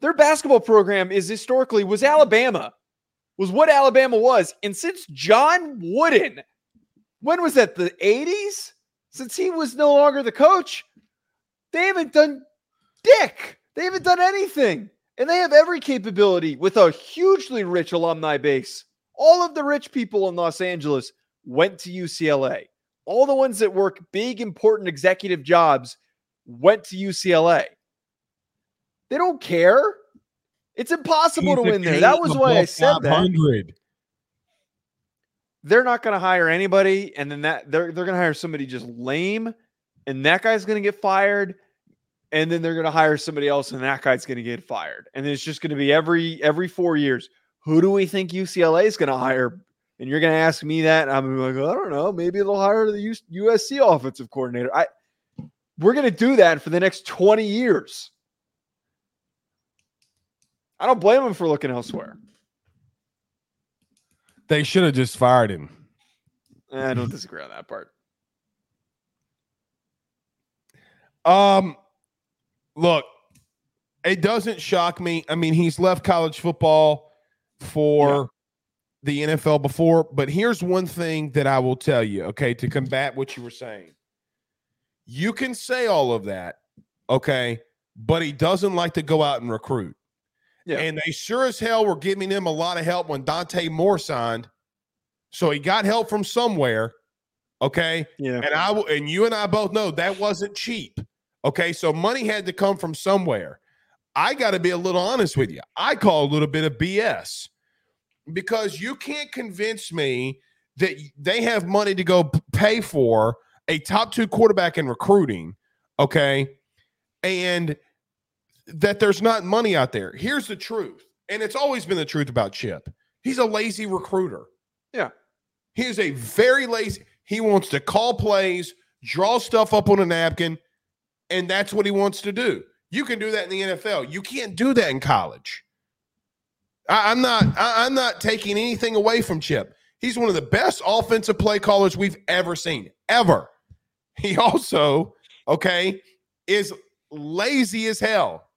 Their basketball program is historically was Alabama, was what Alabama was. And since John Wooden, when was that? The 80s? Since he was no longer the coach, they haven't done dick. They haven't done anything. And they have every capability with a hugely rich alumni base. All of the rich people in Los Angeles went to UCLA. All the ones that work big, important executive jobs went to UCLA. They don't care. It's impossible to win there. That was why I said that. They're not going to hire anybody, and then that they're they're going to hire somebody just lame, and that guy's going to get fired, and then they're going to hire somebody else, and that guy's going to get fired, and it's just going to be every every four years. Who do we think UCLA is going to hire? And you're going to ask me that, I'm like, I don't know. Maybe they'll hire the USC offensive coordinator. I we're going to do that for the next 20 years. I don't blame him for looking elsewhere. They should have just fired him. Eh, I don't disagree on that part. Um, look, it doesn't shock me. I mean, he's left college football for yeah. the NFL before, but here's one thing that I will tell you, okay, to combat what you were saying. You can say all of that, okay, but he doesn't like to go out and recruit. Yeah. And they sure as hell were giving him a lot of help when Dante Moore signed. So he got help from somewhere. Okay. Yeah. And I and you and I both know that wasn't cheap. Okay. So money had to come from somewhere. I got to be a little honest with you. I call a little bit of BS because you can't convince me that they have money to go pay for a top two quarterback in recruiting. Okay. And that there's not money out there. Here's the truth, and it's always been the truth about Chip. He's a lazy recruiter. Yeah. He is a very lazy. He wants to call plays, draw stuff up on a napkin, and that's what he wants to do. You can do that in the NFL. You can't do that in college. I, am not. I, I'm not taking anything away from Chip. He's one of the best offensive play callers we've ever seen, ever. He also, okay, is lazy as hell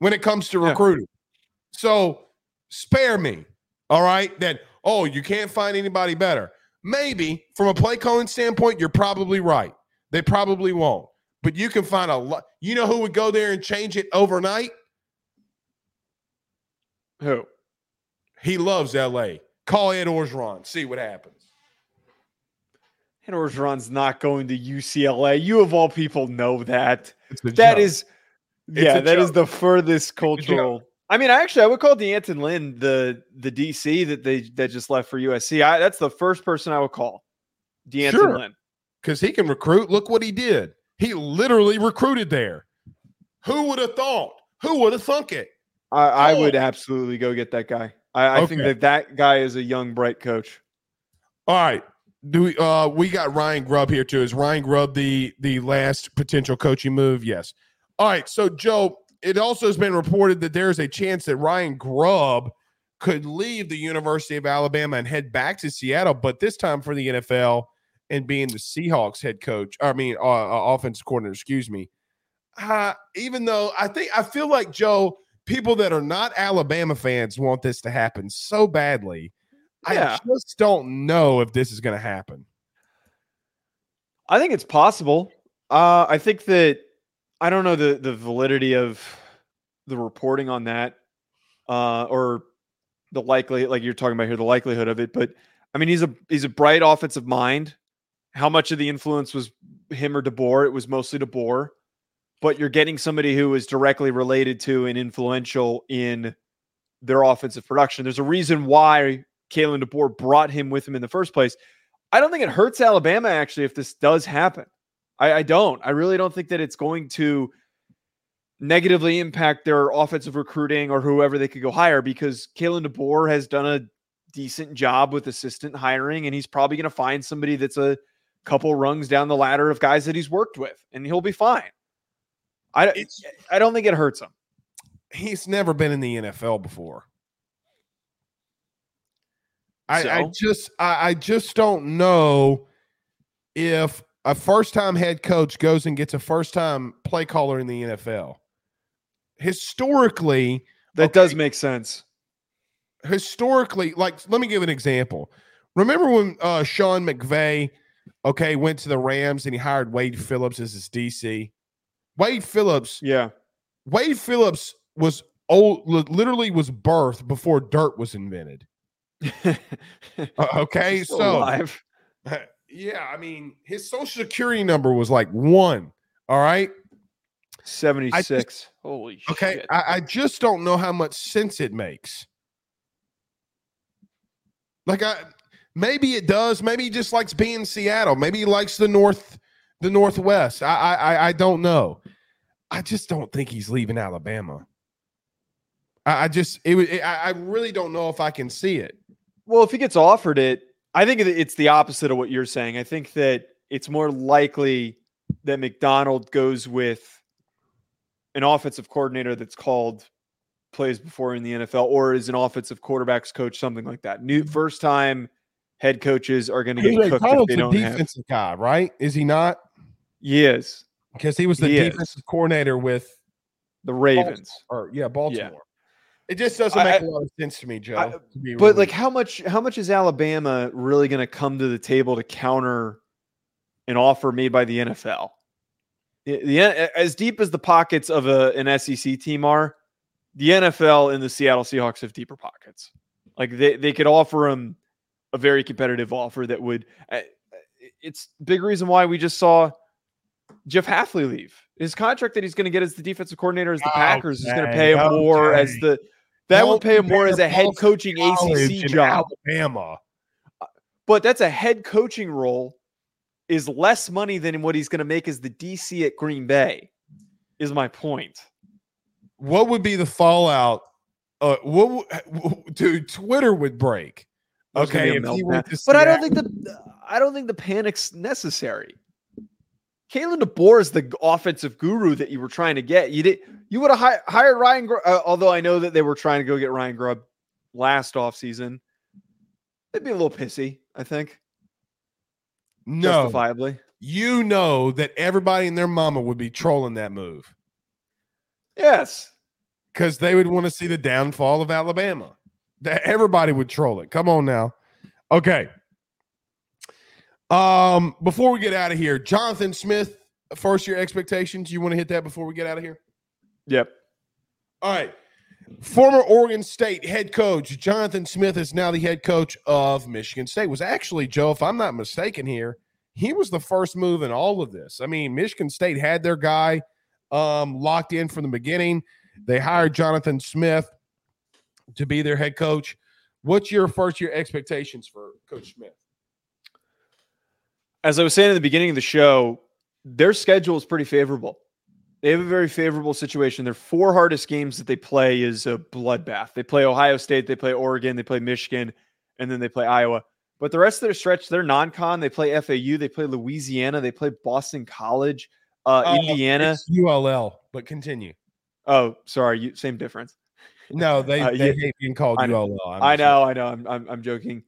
when it comes to recruiting. Yeah. So spare me. All right. That, oh, you can't find anybody better. Maybe from a play calling standpoint, you're probably right. They probably won't. But you can find a lot. You know who would go there and change it overnight? Who? He loves LA. Call Ed Orgeron. See what happens. Ed Orgeron's not going to UCLA. You of all people know that. That joke. is yeah, that joke. is the furthest cultural. I mean, actually, I would call D'Anton Lynn the the DC that they that just left for USC. I, that's the first person I would call D'Anton sure. Lynn because he can recruit. Look what he did. He literally recruited there. Who would have thought? Who would have thunk it? I, I oh. would absolutely go get that guy. I, I okay. think that that guy is a young, bright coach. All right. Do we? Uh, we got Ryan Grubb here too. Is Ryan Grubb the the last potential coaching move? Yes. All right. So, Joe, it also has been reported that there's a chance that Ryan Grubb could leave the University of Alabama and head back to Seattle, but this time for the NFL and being the Seahawks head coach, I mean, uh, uh, offensive coordinator, excuse me. Uh, even though I think I feel like Joe, people that are not Alabama fans want this to happen so badly. Yeah. I just don't know if this is going to happen. I think it's possible. Uh, I think that I don't know the the validity of the reporting on that, uh, or the likely like you're talking about here, the likelihood of it. But I mean, he's a he's a bright offensive mind. How much of the influence was him or DeBoer? It was mostly DeBoer, but you're getting somebody who is directly related to and influential in their offensive production. There's a reason why Kalen DeBoer brought him with him in the first place. I don't think it hurts Alabama actually if this does happen. I, I don't. I really don't think that it's going to negatively impact their offensive recruiting or whoever they could go hire because Kalen DeBoer has done a decent job with assistant hiring and he's probably going to find somebody that's a couple rungs down the ladder of guys that he's worked with and he'll be fine. I, it's, I don't think it hurts him. He's never been in the NFL before. I, so? I just I, I just don't know if a first time head coach goes and gets a first time play caller in the NFL. Historically, that okay, does make sense. Historically, like let me give an example. Remember when uh, Sean McVay, okay, went to the Rams and he hired Wade Phillips as his DC. Wade Phillips, yeah, Wade Phillips was old, literally was birthed before dirt was invented. uh, okay, so alive. yeah, I mean, his social security number was like one. All right. 76. Just, Holy okay, shit. I, I just don't know how much sense it makes. Like I maybe it does. Maybe he just likes being in Seattle. Maybe he likes the north, the northwest. I I I don't know. I just don't think he's leaving Alabama. I, I just it, it I really don't know if I can see it. Well, if he gets offered it, I think it's the opposite of what you're saying. I think that it's more likely that Macdonald goes with an offensive coordinator that's called plays before in the NFL or is an offensive quarterbacks coach, something like that. New first time head coaches are going to get cooked if they don't defensive have. guy, right? Is he not? He is because he was the he defensive is. coordinator with the Ravens. Baltimore, or yeah, Baltimore. Yeah. It just doesn't make I, a lot of sense to me, Joe. I, to but like, how much how much is Alabama really going to come to the table to counter an offer made by the NFL? The, the as deep as the pockets of a, an SEC team are, the NFL and the Seattle Seahawks have deeper pockets. Like they they could offer them a very competitive offer that would. Uh, it's big reason why we just saw Jeff Hafley leave. His contract that he's going to get as the defensive coordinator as the Packers is going to pay him okay. more as the that Don't would pay him more as a head coaching ACC job. Alabama. But that's a head coaching role is less money than what he's going to make as the DC at Green Bay. Is my point. What would be the fallout? Uh, what dude? Twitter would break. Okay, but I don't think the I don't think the panic's necessary. Kalen DeBoer is the offensive guru that you were trying to get. You did you would have hi- hired Ryan. Gr- uh, although I know that they were trying to go get Ryan Grubb last offseason. They'd be a little pissy, I think. No, justifiably. You know that everybody and their mama would be trolling that move. Yes, because they would want to see the downfall of Alabama. That everybody would troll it. Come on now. Okay. Um, before we get out of here, Jonathan Smith, first year expectations. You want to hit that before we get out of here? Yep. All right. Former Oregon State head coach Jonathan Smith is now the head coach of Michigan State. Was actually Joe, if I'm not mistaken here, he was the first move in all of this. I mean, Michigan State had their guy um, locked in from the beginning. They hired Jonathan Smith to be their head coach. What's your first year expectations for Coach Smith? As I was saying in the beginning of the show, their schedule is pretty favorable. They have a very favorable situation. Their four hardest games that they play is a bloodbath. They play Ohio State, they play Oregon, they play Michigan, and then they play Iowa. But the rest of their stretch, they're non-con. They play FAU, they play Louisiana, they play Boston College, uh, uh Indiana, ULL. But continue. Oh, sorry, you, same difference. No, they, uh, they hate being called I ULL. I know, I know. I'm, I'm, I'm joking.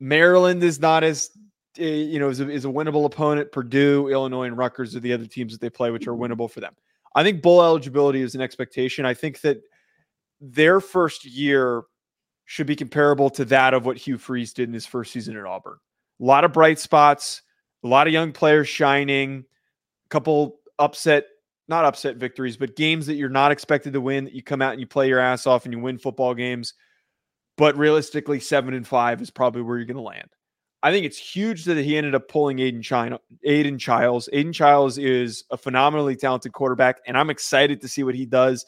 Maryland is not as eh, you know is a, is a winnable opponent. Purdue, Illinois, and Rutgers are the other teams that they play, which are winnable for them. I think bowl eligibility is an expectation. I think that their first year should be comparable to that of what Hugh Freeze did in his first season at Auburn. A lot of bright spots, A lot of young players shining, a couple upset, not upset victories, but games that you're not expected to win, that you come out and you play your ass off and you win football games. But realistically, seven and five is probably where you're going to land. I think it's huge that he ended up pulling Aiden China, Aidan Chiles. Aidan Chiles is a phenomenally talented quarterback, and I'm excited to see what he does,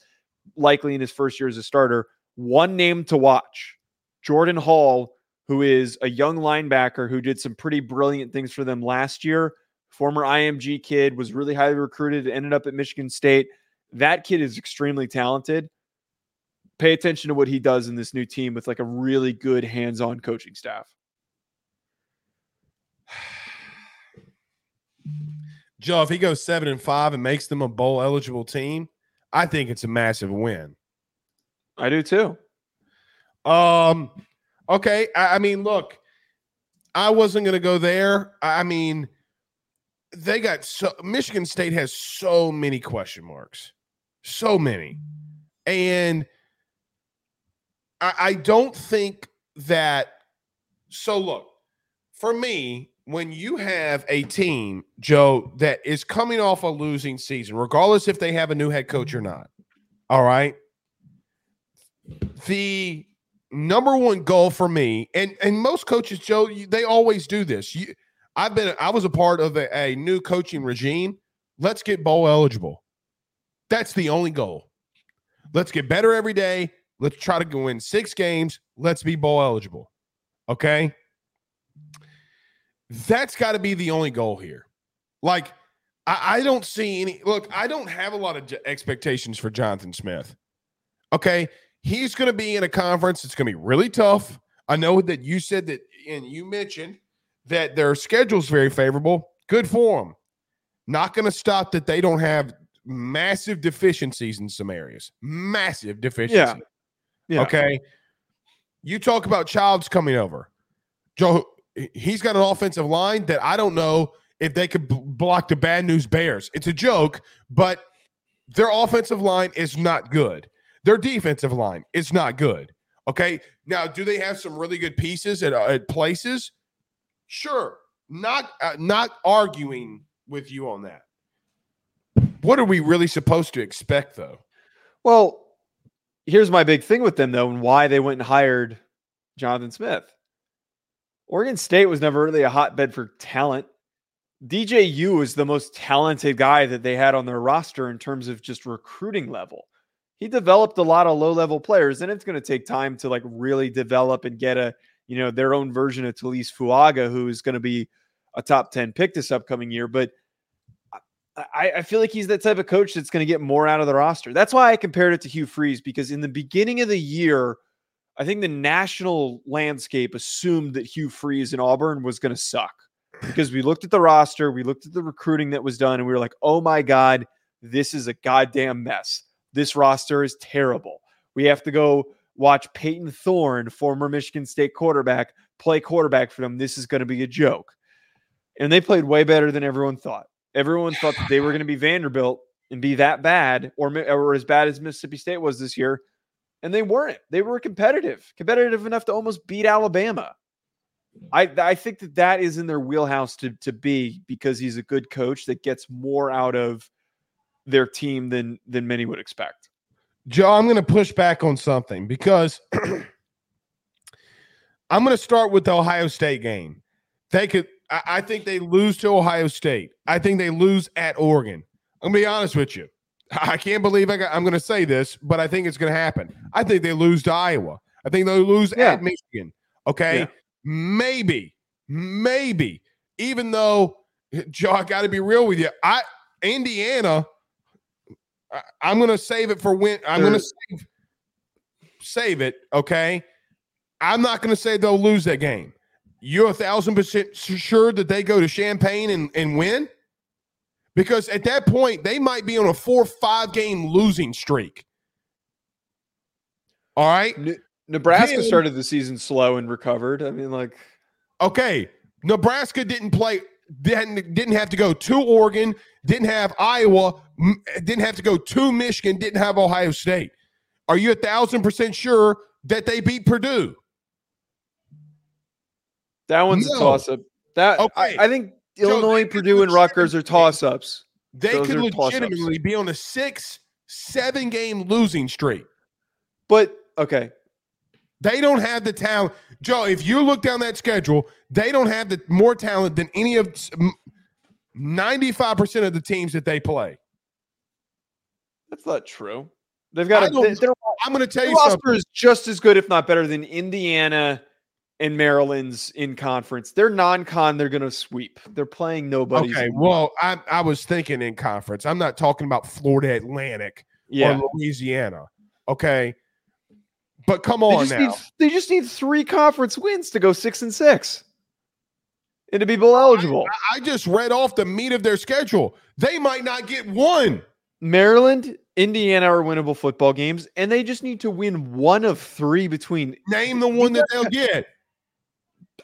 likely in his first year as a starter. One name to watch Jordan Hall, who is a young linebacker who did some pretty brilliant things for them last year. Former IMG kid, was really highly recruited, ended up at Michigan State. That kid is extremely talented. Pay attention to what he does in this new team with like a really good hands on coaching staff. Joe, if he goes seven and five and makes them a bowl eligible team, I think it's a massive win. I do too. Um, okay. I, I mean, look, I wasn't going to go there. I mean, they got so Michigan State has so many question marks, so many, and I, I don't think that. So look, for me, when you have a team, Joe, that is coming off a losing season, regardless if they have a new head coach or not, all right, the number one goal for me, and and most coaches, Joe, they always do this. You, I've been, I was a part of a, a new coaching regime. Let's get bowl eligible. That's the only goal. Let's get better every day. Let's try to win six games. Let's be bowl eligible. Okay. That's got to be the only goal here. Like, I, I, don't see any. Look, I don't have a lot of j- expectations for Jonathan Smith. Okay. He's going to be in a conference. It's going to be really tough. I know that you said that, and you mentioned that their schedule's very favorable. Good for them. Not going to stop that they don't have massive deficiencies in some areas. Massive deficiencies. Yeah. yeah. Okay. You talk about Chiles coming over. Joe, he's got an offensive line that I don't know if they could b- block the bad news Bears. It's a joke, but their offensive line is not good. Their defensive line is not good. Okay. Now, do they have some really good pieces at, uh, at places? Sure. Not uh, not arguing with you on that. What are we really supposed to expect, though? Well, here's my big thing with them, though, and why they went and hired Jonathan Smith. Oregon State was never really a hotbed for talent. DJU is the most talented guy that they had on their roster in terms of just recruiting level. He developed a lot of low level players, and it's going to take time to like really develop and get a you know their own version of Taliese Fuaga, who is going to be a top ten pick this upcoming year. But I, I feel like he's that type of coach that's going to get more out of the roster. That's why I compared it to Hugh Freeze because in the beginning of the year I think the national landscape assumed that Hugh Freeze in Auburn was going to suck because we looked at the roster, we looked at the recruiting that was done, and we were like, oh my God, this is a goddamn mess. This roster is terrible. We have to go watch Payton Thorne, former Michigan State quarterback, play quarterback for them. This is going to be a joke. And they played way better than everyone thought. Everyone thought that they were going to be Vanderbilt and be that bad or, or as bad as Mississippi State was this year and they weren't. They were competitive, competitive enough to almost beat Alabama. I I think that that is in their wheelhouse to to be because he's a good coach that gets more out of their team than than many would expect. Joe, I'm going to push back on something because I'm going to start with the Ohio State game. They could. I, I think they lose to Ohio State. I think they lose at Oregon. I'm going to be honest with you. I can't believe I got, I'm going to say this, but I think it's going to happen. I think they lose to Iowa. I think they lose yeah. at Michigan. Okay. Yeah. Maybe, maybe, even though, Joe, I got to be real with you. I, Indiana, I, am going to save it for when I'm going to save, save it. Okay. I'm not going to say they'll lose that game. You're a thousand percent sure that they go to Champaign and, and win? because at that point they might be on a four five game losing streak. All right. Nebraska then, started the season slow and recovered. I mean, like, okay, Nebraska didn't play, didn't didn't have to go to Oregon, didn't have Iowa, didn't have to go to Michigan, didn't have Ohio State. Are you a thousand percent sure that they beat Purdue? That one's no. a toss up. That okay. I, I think Illinois, Purdue, and Rutgers are toss ups. They Those could legitimately be on a six, seven game losing streak. But okay. They don't have the talent. Joe, if you look down that schedule, they don't have the more talent than any of 95% of the teams that they play. That's not true. They've got a, they, I'm going to tell you roster something. is just as good, if not better, than Indiana and Maryland's in conference. They're non-con. They're going to sweep. They're playing nobody. Okay. Well, I, I was thinking in conference. I'm not talking about Florida Atlantic yeah. or Louisiana. Okay. But come on they now. Need, they just need three conference wins to go six and six and to be bowl eligible. I, I just read off the meat of their schedule. They might not get one. Maryland, Indiana are winnable football games, and they just need to win one of three between. Name the one that they'll get.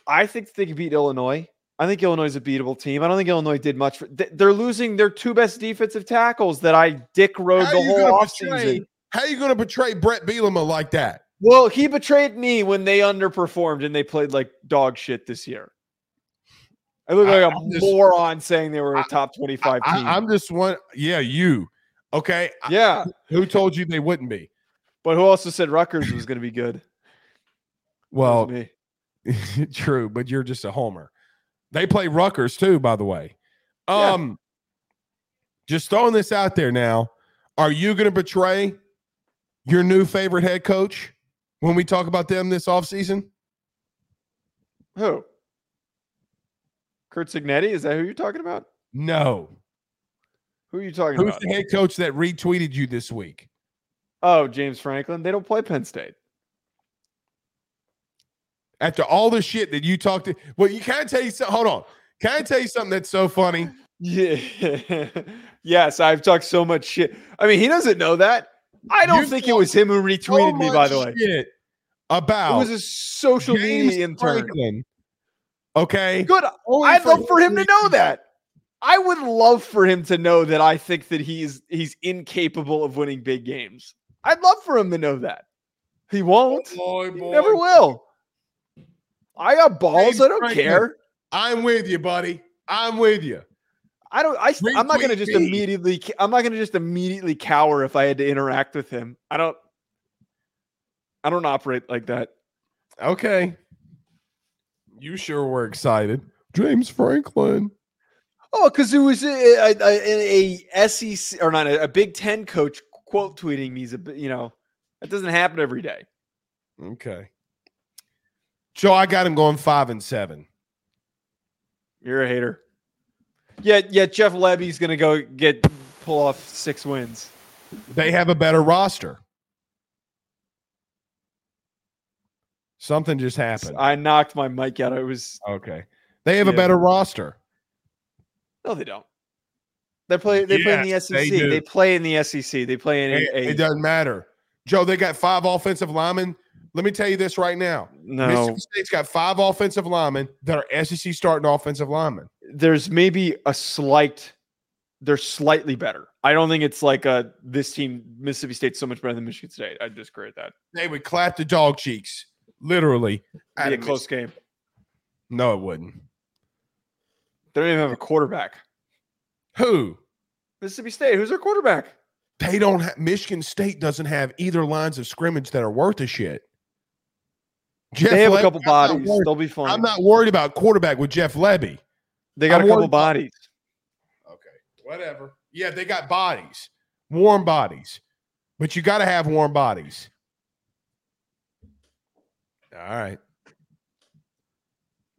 I think they can beat Illinois. I think Illinois is a beatable team. I don't think Illinois did much. For, they're losing their two best defensive tackles that I dick rode the whole offseason. How are you going to betray Bret Bielema like that? Well, he betrayed me when they underperformed and they played like dog shit this year. I look like I, a just, moron saying they were a top 25 team. I, am just one. Yeah, you. Okay. Yeah. Who told you they wouldn't be? But who also said Rutgers was going to be good? Well, true, but you're just a homer. They play Rutgers too, by the way. Um, yeah. just throwing this out there now. Are you going to betray your new favorite head coach? When we talk about them this offseason? Who? Curt Cignetti? Is that who you're talking about? No. Who are you talking Who's about? Who's the head coach that retweeted you this week? Oh, James Franklin. They don't play Penn State. After all the shit that you talked to, well, you can't tell you something. Hold on. Can I tell you something that's so funny? Yeah. yes, I've talked so much shit. I mean, he doesn't know that. I don't think it was him who retweeted so me, by the way. About it was a social James media intern. Franklin. Okay. Good. Only I'd love for him to know that. I would love for him to know that I think that he's he's incapable of winning big games. I'd love for him to know that. He won't. Boy, boy. He never will. I got balls. James I don't Franklin. care. I'm with you, buddy. I'm with you. I don't. I, I'm not going to just immediately. I'm not going to just immediately cower if I had to interact with him. I don't. I don't operate like that. Okay. You sure were excited, James Franklin. Oh, because it was a, a, a, SEC or not a, a Big Ten coach quote tweeting me. You know, that doesn't happen every day. Okay. Joe, I got him going five and seven. You're a hater. Yeah, yeah. Jeff Lebby's gonna go get pull off six wins. They have a better roster. Something just happened. I knocked my mic out. It was okay. They have yeah. a better roster. No, they don't. They play. They yes, play in the SEC. They, they, play in the SEC. They play in. It, a, it doesn't matter, Joe. They got five offensive linemen. Let me tell you this right now. No. Mississippi State's got five offensive linemen that are SEC starting offensive linemen. There's maybe a slight. They're slightly better. I don't think it's like a this team Mississippi State's so much better than Michigan State. I disagree with that. They would clap the dog cheeks literally. Be a close game. No, it wouldn't. They don't even have a quarterback. Who? Mississippi State. Who's their quarterback? They don't have Michigan State doesn't have either lines of scrimmage that are worth a shit. Jeff they have a couple bodies. They'll be fine. I'm not worried about quarterback with Jeff Lebby. They got I'm a couple bodies. Okay, whatever. Yeah, they got bodies, warm bodies, but you got to have warm bodies. All right.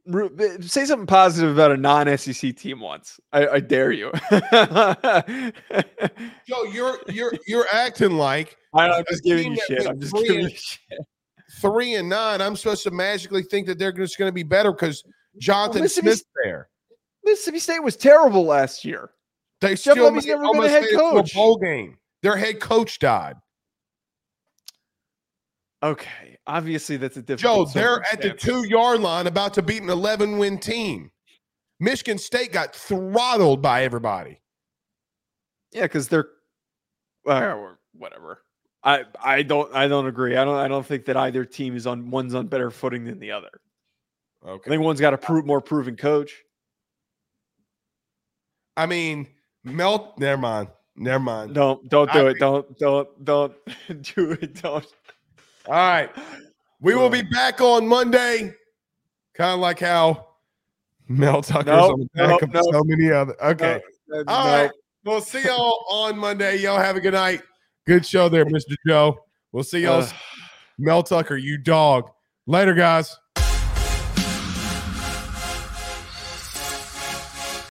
Eh, say something positive about a non-SEC team once. I, I dare you. Joe, you're you're you're acting like I am just giving you shit. I'm just giving you shit. Three and nine. I'm supposed to magically think that they're just going to be better because Jonathan well, Smith's there. Mississippi State was terrible last year. They Jeff still made, never been a head coach. A bowl game. Their head coach died. Okay obviously that's a different. Joe, they're at the two yard line about to beat an 11 win team. Michigan State got throttled by everybody. Yeah, because they're uh, whatever. I I don't I don't agree. I don't I don't think that either team is on one's on better footing than the other. Okay. I think one's got a pro- more proven coach. I mean, melt. Never mind. Never mind. Don't don't do I it. don't don't don't do it. Don't. All right. We will be back on Monday. Kind of like how Mel Tucker's nope, on the back nope, of nope, so many other. Okay. All right. We'll see y'all on Monday. Y'all have a good night. Good show there, Mr. Joe. We'll see y'all. Uh, Mel Tucker, you dog. Later, guys.